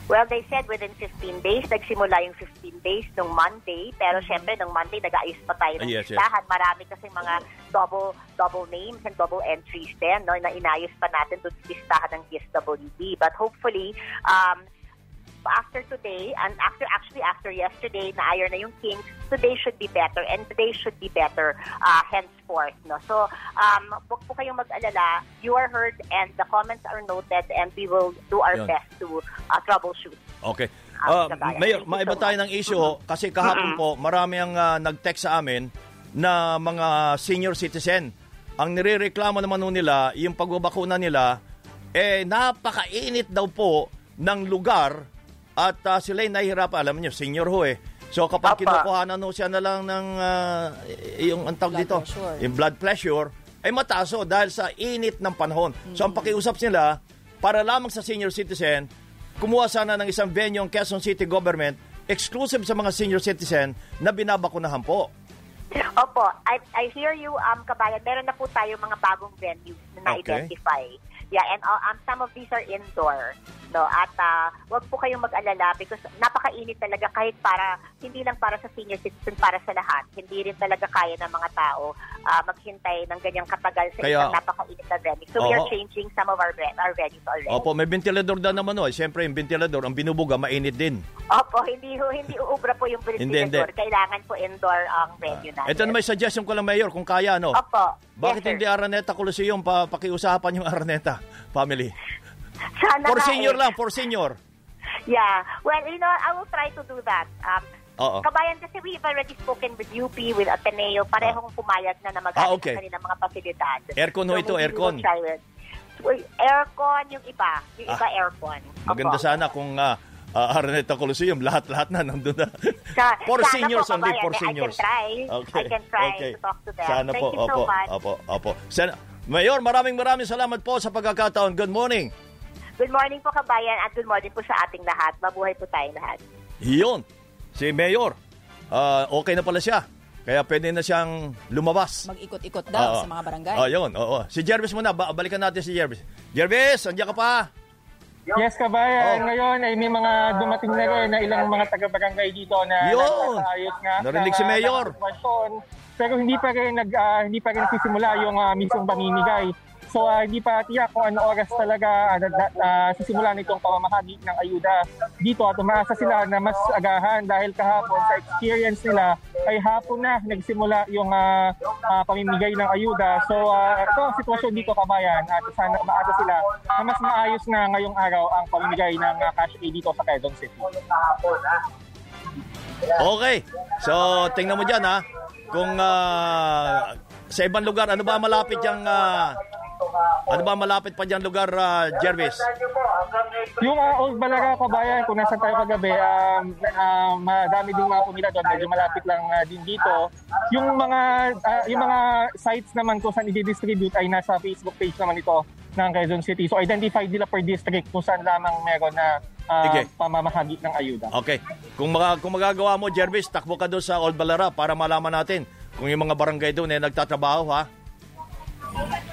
Well, they said within 15 days. Nagsimula yung 15 days nung Monday. Pero syempre, nung Monday, nag-aayos pa tayo ng Ah, yes, yes. listahan. Marami kasi mga double double names and double entries din no, na inayos pa natin doon sa listahan ng DSWD. But hopefully, um, after today, and after actually after yesterday, na iron na yung Kings, today should be better and today should be better uh, henceforth. No? So, um, huwag po kayong mag-alala. You are heard and the comments are noted and we will do our Yun. best to uh, troubleshoot. Okay. Ah, Uh. Mayor, maiba so tayo ng issue ho, kasi kahapon po, marami ang ah, nag-text sa amin na mga senior citizen. Ang nirereklamo naman nila, yung pagbabakuna nila, eh napakainit daw po ng lugar at ah, sila'y nahihirapan. Alam niyo, senior ho eh. So kapag Apa. kinukuhanan ho siya na lang ng ah, yung ang tawag Blood dito, pressure. yung blood pressure, ay mataas ho dahil sa init ng panahon. So ang pakiusap nila, para lamang sa senior citizen, kumuha sana ng isang venue ang Quezon City Government exclusive sa mga senior citizen na binabakunahan po. Opo, I, I hear you, um, kabayan. Meron na po tayo mga bagong venues na Okay. na-identify. Yeah, and uh, um, some of these are indoor. No, at uh, wag po kayong mag-alala because napakainit talaga kahit para hindi lang para sa senior citizen, para sa lahat. Hindi rin talaga kaya ng mga tao uh, maghintay ng ganyang katagal sa Kaya- isang napakainit na venue. So we are changing some of our ven- our venues already. Opo, may ventilador daw naman ho. Siyempre, yung ventilador, ang binubuga, mainit din. Opo, hindi ho, hindi uubra po yung Hindi, hindi. ventilador. Kailangan po indoor ang venue natin. Ito na may suggestion ko lang, Mayor, kung kaya, no? Opo. Bakit Yes, sir. hindi Araneta Coliseum pa pakiusapan yung Araneta family? Sana For senior eh. lang, for senior. Yeah. Well, you know, I will try to do that. Um, Oo. Kabayan kasi we've already spoken with UP, with Ateneo, parehong pumayag na na Ah, magamit okay. kanilang mga pasilidad. Aircon ho ito, aircon. Aircon yung iba. Yung iba Ah. aircon. Maganda Opo. sana kung ah, ah, Araneta Coliseum, lahat-lahat na nandun na. Sa- for sana seniors po, only, for I can seniors. try. I can try to talk to them. Sana Thank po, you so opo, much. opo, opo. Sana, Mayor, maraming maraming salamat po sa pagkakataon. Good morning. Good morning po, kabayan, at good morning po sa ating lahat. Mabuhay po tayong lahat. Yun, si Mayor. Ah, okay na pala siya. Kaya pwede na siyang lumabas. Mag-ikot-ikot daw Oo. sa mga barangay. Oh, yun. Oo. Si Jervis muna. Ba- balikan natin si Jervis. Jervis, andiyan ka pa? Yes, kabayan. Ngayon ay may mga dumating na rin na ilang mga taga-barangay dito na nagsasaayos nga. Narinig si ah, Mayor. Pero hindi pa rin nag ah, hindi pa rin nagsisimula yung uh, mismong pamimigay. So ah, hindi pa tiyak kung ano oras talaga uh, uh, sisimula nitong pamamahagi ng ayuda dito at umaasa sila na mas agahan dahil kahapon sa experience nila ay hapon na nagsimula yung ah, ah, pamimigay ng ayuda. So ah, ito ang sitwasyon dito kabayan at sana umaasa sila na mas maayos na ngayong araw ang pamimigay ng ah, cash aid dito sa Quezon City. Okay. So, tingnan mo dyan ha. Kung ah, sa ibang lugar, ano ba malapit yung... ah, ano ba malapit pa dyan lugar, ah, Jervis? Yung uh, Old Balaga kabayan, kung nasan tayo kagabi, um, uh, madami din mga pumila doon, medyo malapit lang uh, din dito. Yung mga uh, yung mga sites naman kung saan i-distribute ay nasa Facebook page naman ito ng Quezon City. So identified nila per district kung saan lamang meron na uh, Sige. pamamahagi ng ayuda. Okay. Kung, mga, kung magagawa mo, Jervis, takbo ka doon sa Old Balara para malaman natin kung yung mga barangay doon ay nagtatrabaho, ha?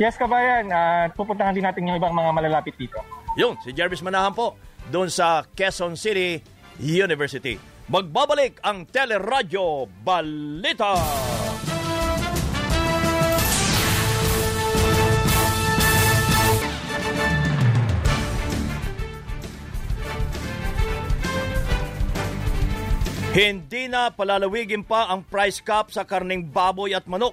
Yes kabayan, uh, pupuntahan din natin yung ibang mga malalapit dito. Yun, si Jervis Manahan po, doon sa Quezon City University. Magbabalik ang Teleradyo Balita. Hindi na palalawigin pa ang price cap sa karning baboy at manok.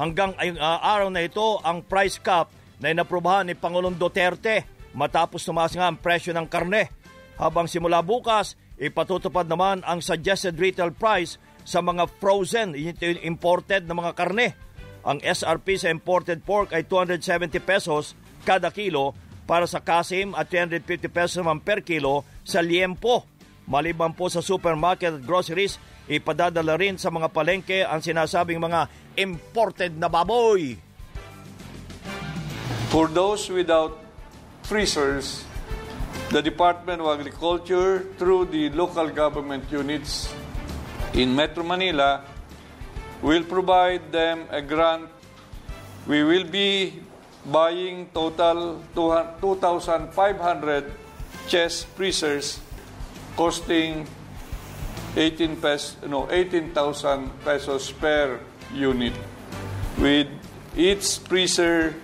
Hanggang ah, araw na ito, ang price cap na inaprubahan ni Pangulong Duterte matapos tumaas nga ang presyo ng karne. Habang simula bukas, ipatutupad naman ang suggested retail price sa mga frozen, imported na mga karne. Ang SRP sa imported pork ay 270 pesos kada kilo para sa kasim at 350 pesos naman per kilo sa liempo. Maliban po sa supermarket at groceries, ipadadala rin sa mga palengke ang sinasabing mga imported na baboy. For those without freezers, the Department of Agriculture, through the local government units in Metro Manila, will provide them a grant. We will be buying total 2,500 chest freezers costing 18 pes no 18,000 pesos per unit with each freezer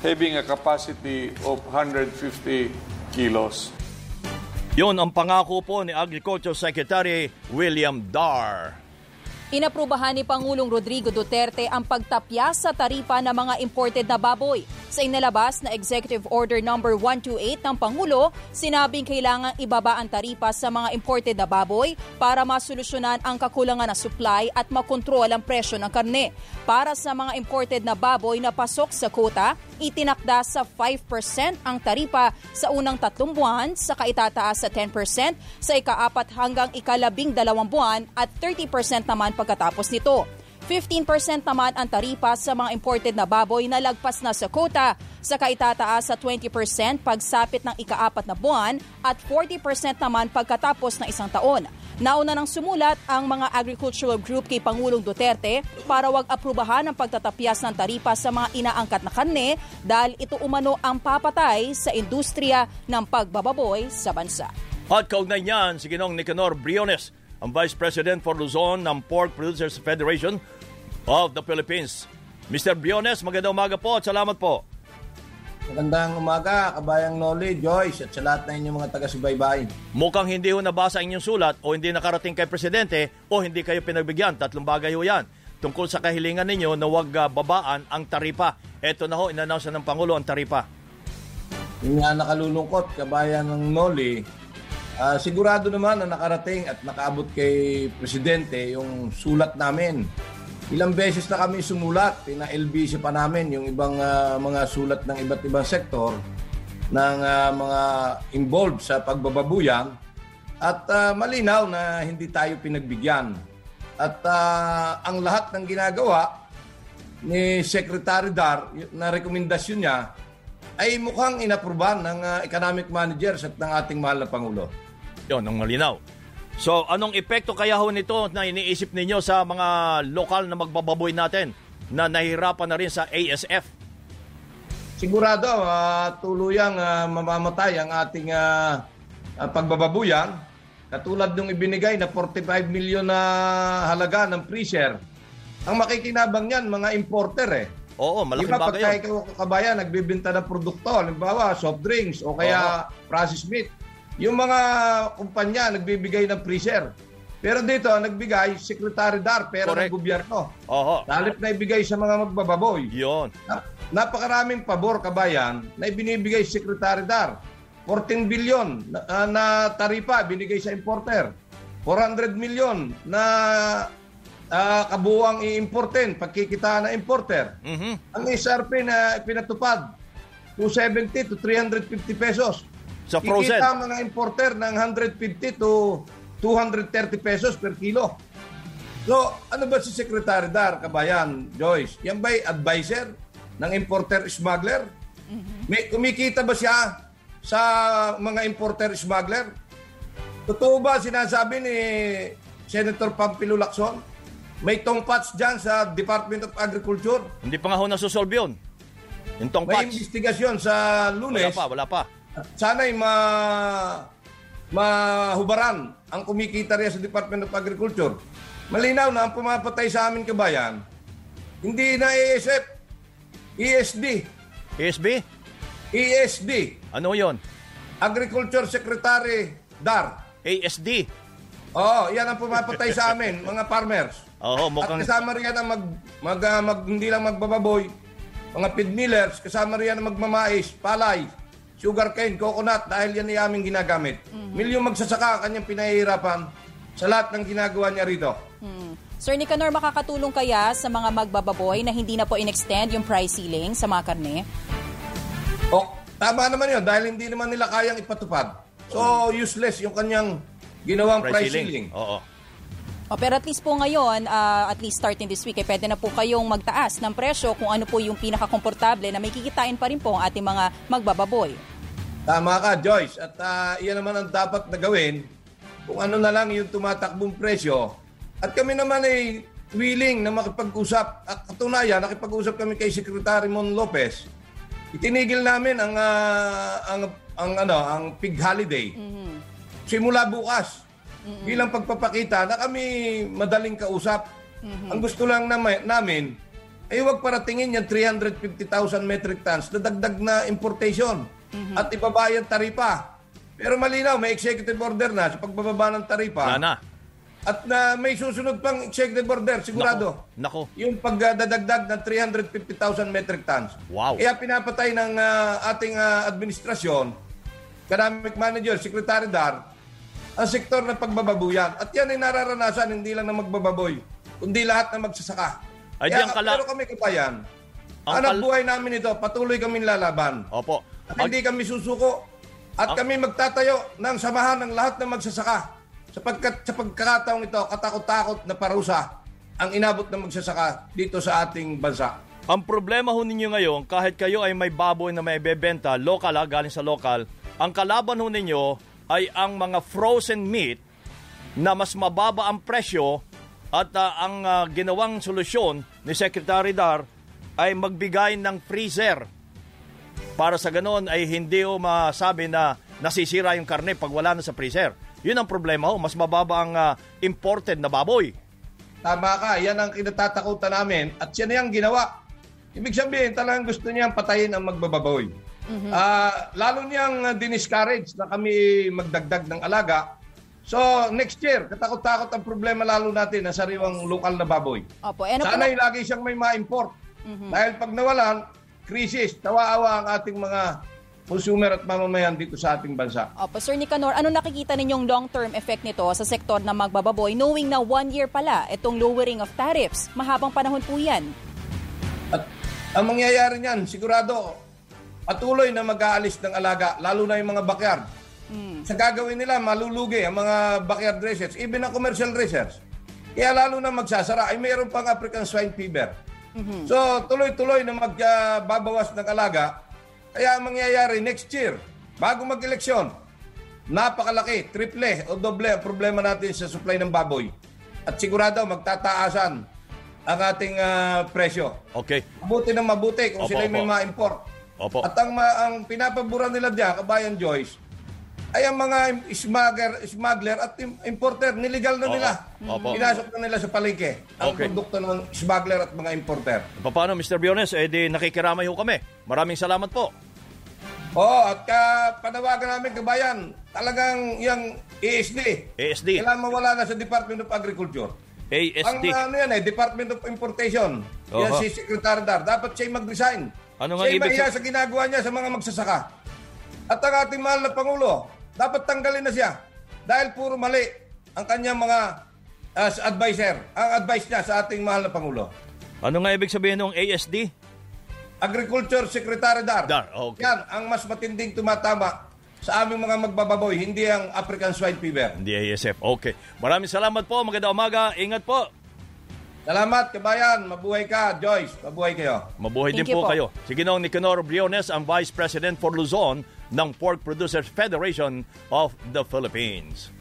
having a capacity of 150 kilos. Yun ang pangako po ni Agriculture Secretary William Dar. Inaprubahan ni Pangulong Rodrigo Duterte ang pagtapya sa taripa ng mga imported na baboy. Sa inalabas na Executive Order No. 128 ng Pangulo, sinabing kailangang ibaba ang taripa sa mga imported na baboy para masolusyonan ang kakulangan ng supply at makontrol ang presyo ng karne. Para sa mga imported na baboy na pasok sa quota, itinakda sa 5% ang taripa sa unang tatlong buwan, sa kaitataas sa 10%, sa ikaapat hanggang ikalabing dalawang buwan at 30% naman pagkatapos nito. 15% naman ang taripa sa mga imported na baboy na lagpas na sa quota, sa kaitataas sa 20% pagsapit ng ikaapat na buwan at 40% naman pagkatapos ng isang taon. Nauna nang sumulat ang mga agricultural group kay Pangulong Duterte para wag aprubahan ang pagtatapyas ng taripa sa mga inaangkat na karne dahil ito umano ang papatay sa industriya ng pagbababoy sa bansa. At kaugnay niyan, si Ginong Nicanor Briones, ang Vice President for Luzon ng Pork Producers Federation of the Philippines. Mr. Briones, magandang umaga po at salamat po. Magandang umaga, kabayang Noli, Joyce, at sa lahat na inyong mga taga-subaybay. Mukhang hindi ho nabasa inyong sulat o hindi nakarating kay Presidente o hindi kayo pinagbigyan. Tatlong bagay ho yan. Tungkol sa kahilingan ninyo na huwag ah, babaan ang taripa. Ito na ho, inannounce na ng Pangulo ang taripa. Yung nga nakalulungkot, kabayan ng Noli, ah, sigurado naman na nakarating at nakaabot kay Presidente yung sulat namin. Ilang beses na kami sumulat, pina-LBC pa namin yung ibang ah, mga sulat ng iba't ibang sektor ng ah, mga involved sa pagbababuyang at ah, malinaw na hindi tayo pinagbigyan. At ah, ang lahat ng ginagawa ni Secretary Dar na rekomendasyon niya ay mukhang inapruban ng ah, economic managers at ng ating mahal na Pangulo. Yon, ang malinaw. So, anong epekto kaya ho nito na iniisip ninyo sa mga lokal na magbababoy natin na nahihirapan na rin sa ASF? Sigurado, uh, tuluyang uh, mamamatay ang ating uh, uh, pagbababuyan. Katulad nung ibinigay na 45 milyon na halaga ng freezer. Ang makikinabang niyan, mga importer eh. Oo, malaking Di ba, bagay pagka yun. ikaw kabayan, nagbibinta ng produkto, halimbawa, soft drinks o kaya processed meat, yung mga kumpanya nagbibigay ng freezer. Pero dito, nagbigay, Secretary Dar, Correct. ng gobyerno. Oho. Halip na ibigay sa mga magbababoy. Yun. Na- napakaraming pabor, kabayan, na ibinibigay Secretary Dar. 14 billion na, ah, na taripa binigay sa importer. 400 million na ah, kabuwang i-importin, pagkikita na importer. Mhm. Ang SRP na pinatupad, 270 to 350 pesos. Sa frozen. Kikita ang mga importer ng 150 to 230 pesos per kilo. So, ano ba si Secretary Dar, kabayan, Joyce? Yan ba'y advisor ng importer smuggler? May, kumikita ba siya sa mga importer smuggler? Totoo ba sinasabi ni Senator Pampilo Lacson? May tongpats dyan sa Department of Agriculture? Hindi pa nga ho nasusolve yun. Yung tong May investigasyon sa lunes. Wala pa, wala pa. Sana'y ma mahubaran ang kumikita rin sa Department of Agriculture. Malinaw na ang pumapatay sa amin kabayan, hindi na ASF, ESD. ESB? ESD. Ano yon? Agriculture Secretary Dar. ASD. Oo, yan ang pumapatay sa amin, mga farmers. Oo, At mukhang... kasama rin yan ang mag, mag, ah, mag- hindi lang magbababoy, mga feed millers, kasama rin yan ang magmamais, palay, sugarcane, coconut, dahil yan ay aming ginagamit. Milyong magsasaka ang kanyang pinahihirapan sa lahat ng ginagawa niya rito. Hmm. Sir Nicanor, makakatulong kaya sa mga magbababoy na hindi na po in-extend yung price ceiling sa mga karne? O, tama naman yun, dahil hindi naman nila kayang ipatupad. So, useless yung kanyang ginawang price, ceiling. Oo. O, pero at least po ngayon, ah, at least starting this week, eh, pwede na po kayong magtaas ng presyo kung ano po yung pinakakomportable na may kikitain pa rin po ang ating mga magbababoy. Tama ka, Joyce. At ah, iyan naman ang dapat na gawin kung ano na lang yung tumatakbong presyo. At kami naman ay willing na makipag-usap. At katunayan, nakipag-usap kami kay Secretary Mon Lopez. Itinigil namin ang ah, ang ang ano, ang pig holiday. Simula bukas. Bilang pagpapakita na kami madaling kausap. Ang gusto lang namin, namin ay huwag paratingin yung 350,000 metric tons na dagdag na importation at ibabayad taripa. Pero malinaw, may executive order na sa pagbababa ng taripa. Wala na. At na may susunod pang executive order, sigurado. Nako. Yung pagdadagdag ng 350,000 metric tons. Wow. Kaya pinapatay ng ah, ating ah, administrasyon, economic manager, secretary Dar, ang sektor ng pagbababuyan. At yan ay nararanasan hindi lang na magbababoy, kundi lahat na magsasaka. Ay, Kaya kala- pero kami kapayan, Ang anak kal- buhay namin ito, patuloy kami lalaban. Opo. At hindi kami susuko. At Ang- kami magtatayo ng samahan ng lahat ng magsasaka. Sapagkat sa pagkakataong ito, katakot-takot na parusa ang inabot ng magsasaka dito sa ating bansa. Ang problema ho ninyo ngayon, kahit kayo ay may baboy na may bebenta, local ha, galing sa local, ang kalaban ho ninyo ay ang mga frozen meat na mas mababa ang presyo at ah, ang ah, ginawang solusyon ni Secretary Dar ay magbigay ng freezer para sa ganon ay hindi ho masabi na nasisira yung karne pag wala na sa freezer. Yun ang problema ho, mas mababa ang ah, imported na baboy. Tama ka, yan ang kinatatakutan namin at yan ang ginawa. Ibig sabihin, talagang gusto niyang patayin ang magbababoy. Ah, lalo niyang uh, diniscourage na kami magdagdag ng alaga. So, next year, katakot-takot ang problema lalo natin na sariwang lokal na baboy. Opo, ano po Sana'y lagi siyang may ma-import. Dahil pag nawalan, krisis, tawa-awa ang ating mga consumer at mamamayan dito sa ating bansa. Opo, Sir Nicanor, ano nakikita ninyong long-term effect nito sa sektor ng magbababoy knowing na one year pala itong lowering of tariffs? Mahabang panahon po yan. At ang mangyayari niyan, sigurado, patuloy na mag-aalis ng alaga, lalo na yung mga backyard. Sa gagawin nila, malulugi ang mga backyard raisers, even ang commercial raisers. Kaya lalo na magsasara, ay mayroon pang African swine fever. So, tuloy-tuloy na magbabawas ng alaga. Kaya ang mangyayari next year, bago mag-eleksyon, napakalaki, triple o doble ang problema natin sa supply ng baboy. At sigurado magtataasan ang ating ah, presyo. Okay. Mabuti ng mabuti kung Opo, sila may opo. ma-import. Opo. At ang, ang pinapabura nila diyan, kabayan Joyce, ay ang mga smuggler, smuggler at im- importer, niligal na nila. Opo. Pinasok na nila sa palengke ang Okay. produkto ng smuggler at mga importer. Paano, Mr. Biones? Eh di nakikiramay ho kami. Maraming salamat po. Oo, at ka, panawagan namin kabayan, talagang yung ESD. ASD. Kailangan mawala na sa Department of Agriculture. Ang ASD. ano yan eh, Department of Importation. Yan Oho. si Secretary Dar. Dapat siya mag-resign. Ano nga siya ibig sab- sa ginagawa niya sa mga magsasaka. At ang ating mahal na Pangulo, dapat tanggalin na siya. Dahil puro mali ang kanyang mga uh, advisor. Ang advice niya sa ating mahal na Pangulo. Ano nga ibig sabihin ng ASD? Agriculture Secretary Dar. Dar, okay. Yan, ang mas matinding tumatama sa aming mga magbababoy, hindi ang African Swine Fever. Hindi ASF. Okay. Maraming salamat po. Magandang umaga. Ingat po. Salamat, kabayan. Mabuhay ka, Joyce. Mabuhay kayo. Mabuhay Thank din po, po. kayo. Si Ginoong Nicanor Briones, ang Vice President for Luzon ng Pork Producers Federation of the Philippines.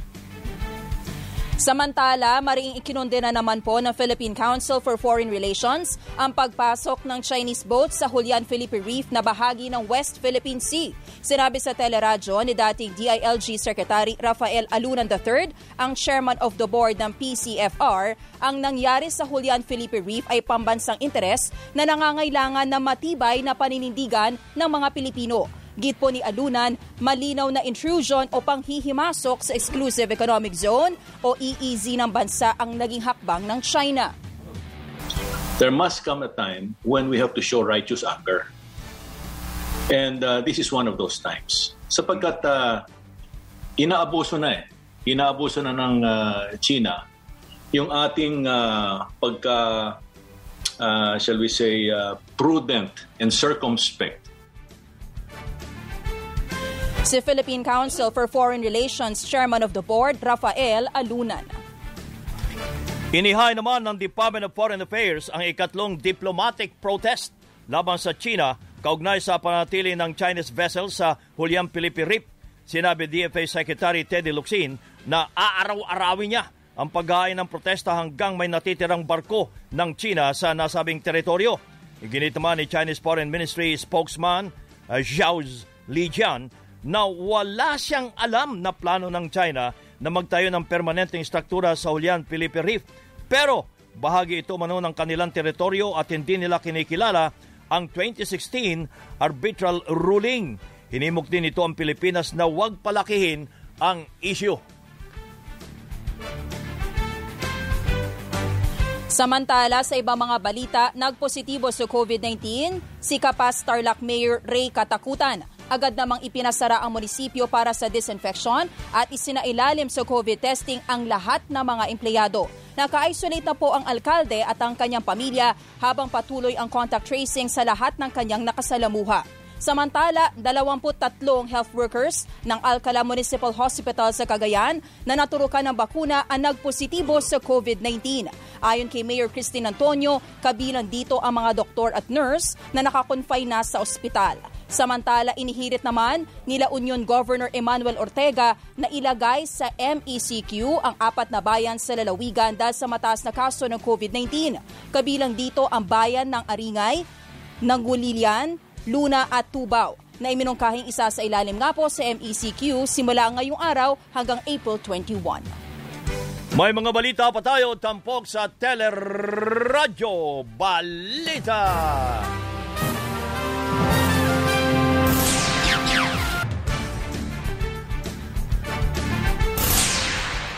Samantala, maring ikinundina naman po ng Philippine Council for Foreign Relations ang pagpasok ng Chinese boat sa Julian Felipe Reef na bahagi ng West Philippine Sea. Sinabi sa teleradyo ni dating DILG Secretary Rafael Alunan III, ang chairman of the board ng PCFR, ang nangyari sa Julian Felipe Reef ay pambansang interes na nangangailangan ng matibay na paninindigan ng mga Pilipino. Git po ni Alunan, malinaw na intrusion o panghihimasok sa Exclusive Economic Zone o EEZ ng bansa ang naging hakbang ng China. there must come a time when we have to show righteous anger. And uh, this is one of those times. Sapagkat uh, inaabuso na eh. Inaabuso na ng uh, China yung ating uh, pagka, uh, shall we say, uh, prudent and circumspect Si Philippine Council for Foreign Relations Chairman of the Board, Rafael Alunan. Inihay naman ng Department of Foreign Affairs ang ikatlong diplomatic protest laban sa China kaugnay sa panatili ng Chinese vessel sa Julian Felipe Reef. Sinabi DFA Secretary Teddy Locsin na aaraw-arawin niya ang paghain ng protesta hanggang may natitirang barko ng China sa nasabing teritoryo. Iginit naman ni Chinese Foreign Ministry spokesman uh, Zhao Lijian na wala siyang alam na plano ng China na magtayo ng permanenteng struktura sa Julian Felipe Reef. Pero bahagi ito mano ng kanilang teritoryo at hindi nila kinikilala ang 2016 arbitral ruling. Hinimok din ito ang Pilipinas na huwag palakihin ang issue. Samantala, sa ibang mga balita, nagpositibo sa COVID-19 si Kapas Tarlac Mayor Ray Katakutan. Agad namang ipinasara ang munisipyo para sa disinfection at isinailalim sa COVID testing ang lahat ng mga empleyado. Naka-isolate na po ang alkalde at ang kanyang pamilya habang patuloy ang contact tracing sa lahat ng kanyang nakasalamuha. Samantala, 23 health workers ng Alcala Municipal Hospital sa Cagayan na naturukan ng bakuna ang nagpositibo sa COVID-19. Ayon kay Mayor Christine Antonio, kabilang dito ang mga doktor at nurse na nakakonfine na sa ospital. Samantala, inihirit naman nila Union Governor Emmanuel Ortega na ilagay sa MECQ ang apat na bayan sa lalawigan dahil sa mataas na kaso ng COVID-19. Kabilang dito ang bayan ng Aringay, Nangulilian, Luna at Tubao na iminungkahing isa sa ilalim nga po sa MECQ simula ngayong araw hanggang April 21. May mga balita pa tayo tampok sa Teleradyo Balita.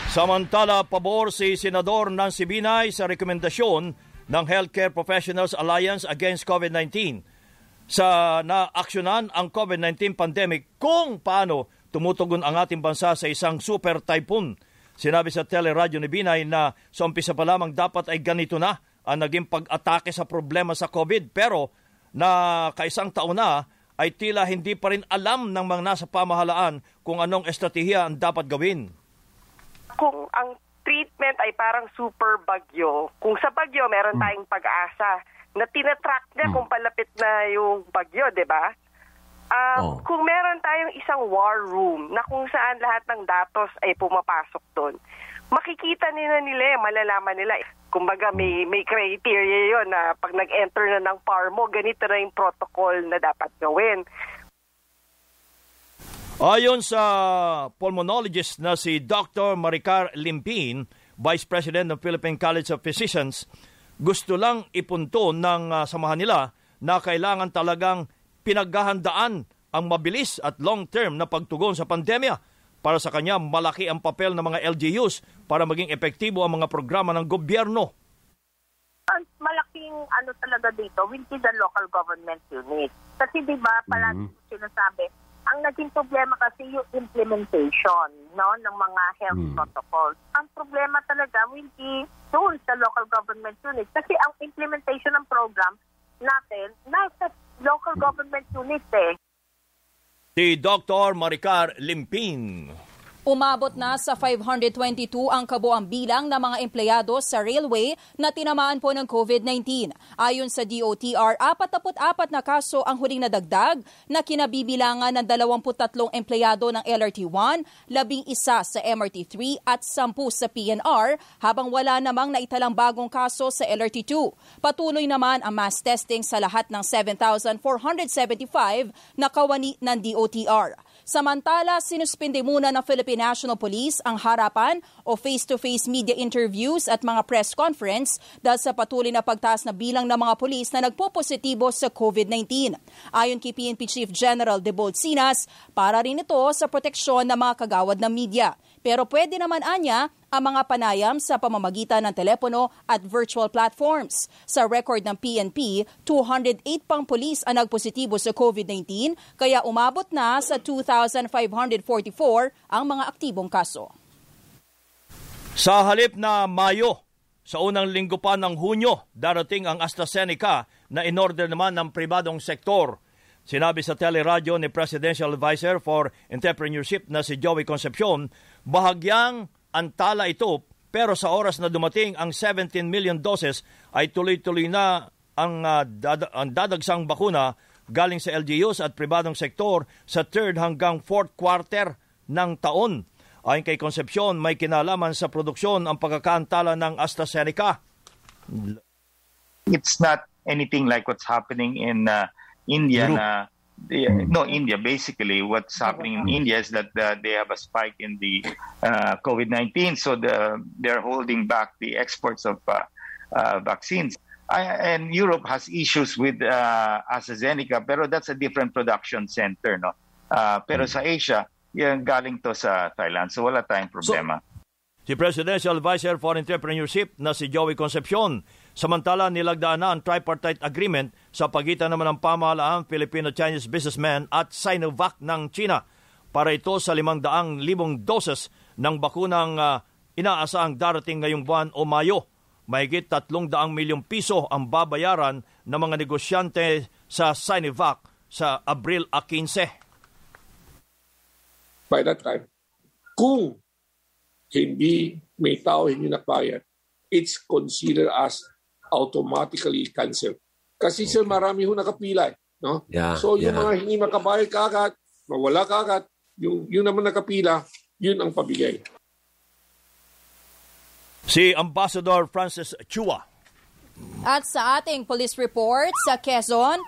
Samantala, pabor si Senador Nancy Binay sa rekomendasyon ng Healthcare Professionals Alliance Against COVID-19 sa naaksyonan ang COVID-19 pandemic kung paano tumutugon ang ating bansa sa isang super typhoon. Sinabi sa teleradyo ni Binay na sa umpisa pa lamang dapat ay ganito na ang naging pag-atake sa problema sa COVID pero na kaisang taon na ay tila hindi pa rin alam ng mga nasa pamahalaan kung anong estratehiya ang dapat gawin. Kung ang treatment ay parang super bagyo, kung sa bagyo meron tayong pag-asa na tinatrack niya kung palapit na yung bagyo, di ba? Ah, Oh. Kung meron tayong isang war room na kung saan lahat ng datos ay pumapasok doon, makikita nila nila, malalaman nila. Kumbaga may, may criteria yon na pag nag-enter na ng PAR mo, ganito na yung protocol na dapat gawin. Ayon sa pulmonologist na si Dr. Maricar Limpin, Vice President ng Philippine College of Physicians, gusto lang ipunto ng ah, samahan nila na kailangan talagang pinaghahandaan ang mabilis at long-term na pagtugon sa pandemya. Para sa kanya, malaki ang papel ng mga LGUs para maging epektibo ang mga programa ng gobyerno. ang malaking ano talaga dito will be the local government unit. Kasi di ba palagi Mhm. mm sinasabi, ang naging problema kasi yung implementation no ng mga health Mm. protocols. Ang problema talaga will be doon sa local government unit. Kasi ang implementation ng program natin nasa local government unit eh. Si Dr. Maricar Limpin. Umabot na sa 522 ang kabuang bilang ng mga empleyado sa railway na tinamaan po ng COVID-19. Ayon sa DOTR, 44 na kaso ang huling nadagdag na kinabibilangan ng 23 empleyado ng LRT1, 11 sa MRT3 at 10 sa PNR, habang wala namang naitalang bagong kaso sa LRT2. Patuloy naman ang mass testing sa lahat ng 7,475 na kawani ng DOTR. Samantala, sinuspinde muna ng Philippine National Police ang harapan o face-to-face media interviews at mga press conference dahil sa patuloy na pagtaas na bilang ng mga polis na nagpo-positibo sa COVID-19. Ayon kay PNP Chief General Debold Sinas, para rin ito sa proteksyon ng mga kagawad ng media. Pero pwede naman anya ang mga panayam sa pamamagitan ng telepono at virtual platforms. Sa record ng PNP, 208 pang pulis ang nagpositibo sa COVID-19 kaya umabot na sa 2,544 ang mga aktibong kaso. Sa halip na Mayo, sa unang linggo pa ng Hunyo, darating ang AstraZeneca na inorder naman ng pribadong sektor. Sinabi sa teleradyo ni Presidential Advisor for Entrepreneurship na si Joey Concepcion, bahagyang antala ito pero sa oras na dumating ang 17 million doses ay tuloy-tuloy na ang, uh, dad- ang dadagsang bakuna galing sa LGUs at pribadong sektor sa third hanggang fourth quarter ng taon. Ayon kay Concepcion, may kinalaman sa produksyon ang pagkakaantala ng AstraZeneca. it's not anything like what's happening in uh, India. Europe. Na, the- no, India. Basically, what's happening in India is that uh, they have a spike in the uh, COVID nineteen, so the, they're holding back the exports of uh, uh, vaccines. I, and Europe has issues with uh, AstraZeneca, pero that's a different production center, no. Uh, pero sa Asia, yan galing to sa Thailand, so wala tayong problema. Si Presidential Advisor for Entrepreneurship na si Joey Concepcion. Samantala, nilagdaan na ang tripartite agreement sa pagitan naman ng pamahalaan Filipino-Chinese businessmen at Sinovac ng China para ito sa 500,000 doses ng bakunang uh, inaasahang darating ngayong buwan o Mayo. Mahigit 300 milyong piso ang babayaran ng mga negosyante sa Sinovac sa Abril 15. by that time. Kung hindi may tao hindi nakbayad, it's considered as automatically cancelled. Kasi sir, marami ho nakapila. eh, No? Yeah, so yung yeah. mga hindi makabayad kagad, mawala kagad, yung, yung naman nakapila, yun ang pabigay. Si Ambassador Francis Chua. At sa ating police report sa Quezon,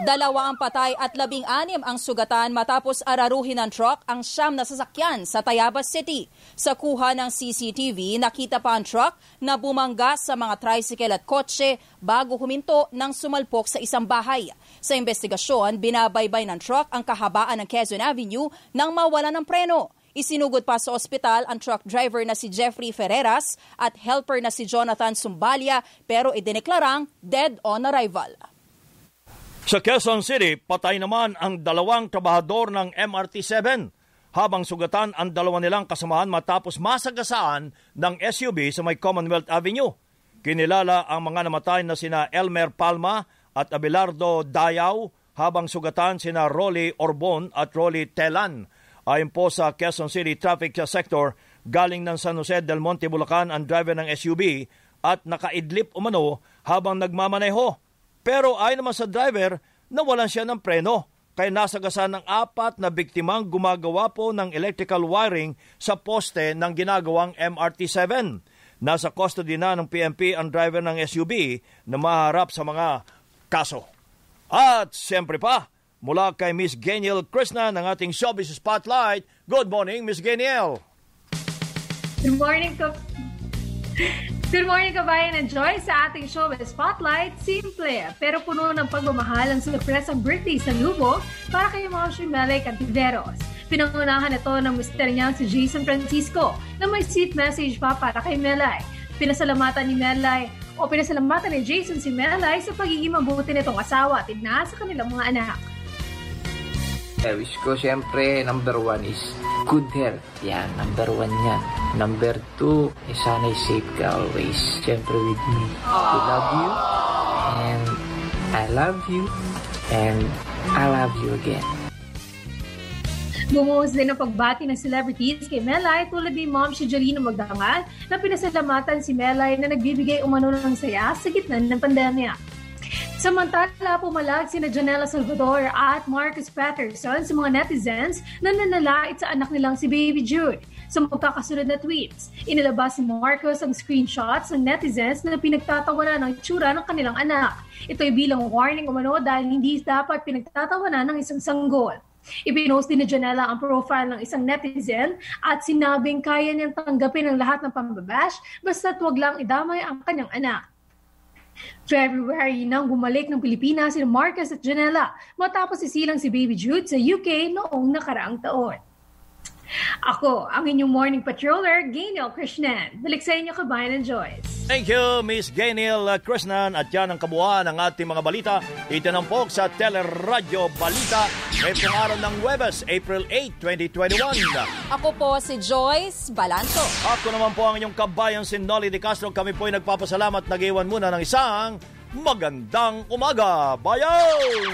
dalawa ang patay at labing anim ang sugatan matapos araruhin ng truck ang siyam na sasakyan sa Tayabas City. Sa kuha ng CCTV, nakita pa ang truck na bumangga sa mga tricycle at kotse bago huminto nang sumalpok sa isang bahay. Sa investigasyon, binabaybay ng truck ang kahabaan ng Quezon Avenue nang mawala ng preno. Isinugod pa sa ospital ang truck driver na si Jeffrey Ferreras at helper na si Jonathan Sumbalia pero idineklarang dead on arrival. Sa Quezon City, patay naman ang dalawang trabahador ng MRT-7 habang sugatan ang dalawa nilang kasamahan matapos masagasaan ng SUV sa may Commonwealth Avenue. Kinilala ang mga namatay na sina Elmer Palma at Abelardo Dayaw habang sugatan sina Rolly Orbon at Rolly Telan. Ayon po sa Quezon City Traffic Sector, galing ng San Jose del Monte, Bulacan ang driver ng SUV at nakaidlip umano habang nagmamaneho. Pero ayon naman sa driver, nawalan siya ng preno kaya nasagasan ng apat na biktimang gumagawa po ng electrical wiring sa poste ng ginagawang MRT-7. Nasa custody na ng PNP ang driver ng SUV na maharap sa mga kaso. At siyempre pa, mula kay Miss Geniel Krishna ng ating Showbiz Spotlight. Good morning, Miss Geniel. Good morning, Kap. Good morning, kabayan and Joy. Sa ating show Spotlight, simple pero puno ng pagmamahal ang sorpresang birthday sa Lubo para kay Moshe Melek Antiveros. Pinangunahan ito ng mister niya si Jason Francisco na may sweet message pa para kay Melay. Pinasalamatan ni Melay o pinasalamatan ni Jason si Melay sa pagiging mabuti nitong asawa at ina sa kanilang mga anak. I wish ko siyempre number one is good health. Yan, number one yan. Number two, eh, sana'y safe ka always. Siyempre with me. I love you and I love you and I love you again. Bumuhos din ang pagbati ng celebrities kay Melay tulad ni Mom si Jolino Magdangal na pinasalamatan si Melay na nagbibigay umano ng saya sa gitna ng pandemya. Samantala, pumalag sina Janela Salvador at Marcus Patterson sa mga netizens na nanalait sa anak nilang si Baby Jude. Sa magkakasunod na tweets, inilabas ni Marcos ang screenshots ng netizens na pinagtatawanan ng tsura ng kanilang anak. Ito'y bilang warning umano dahil hindi dapat pinagtatawanan ng isang sanggol. Ipinost din ni Janela ang profile ng isang netizen at sinabing kaya niyang tanggapin ang lahat ng pambabash basta't wag lang idamay ang kanyang anak. February nang bumalik ng Pilipinas si Marcus at Janela matapos isilang si Baby Jude sa UK noong nakaraang taon. Ako, ang inyong morning patroller, Gainel Krishnan. Balik sa inyo, kabayan ng Joyce. Thank you, Miss Gainil Krishnan. At yan ang kabuuan ng ating mga balita. Itinampok sa Teleradyo Balita ngayong araw ng Webes, April 8, 2021. Ako po si Joyce Balanto. Ako naman po ang inyong kabayan si Nolly De Castro. Kami po ay nagpapasalamat. Nag-iwan muna ng isang magandang umaga. Bayan!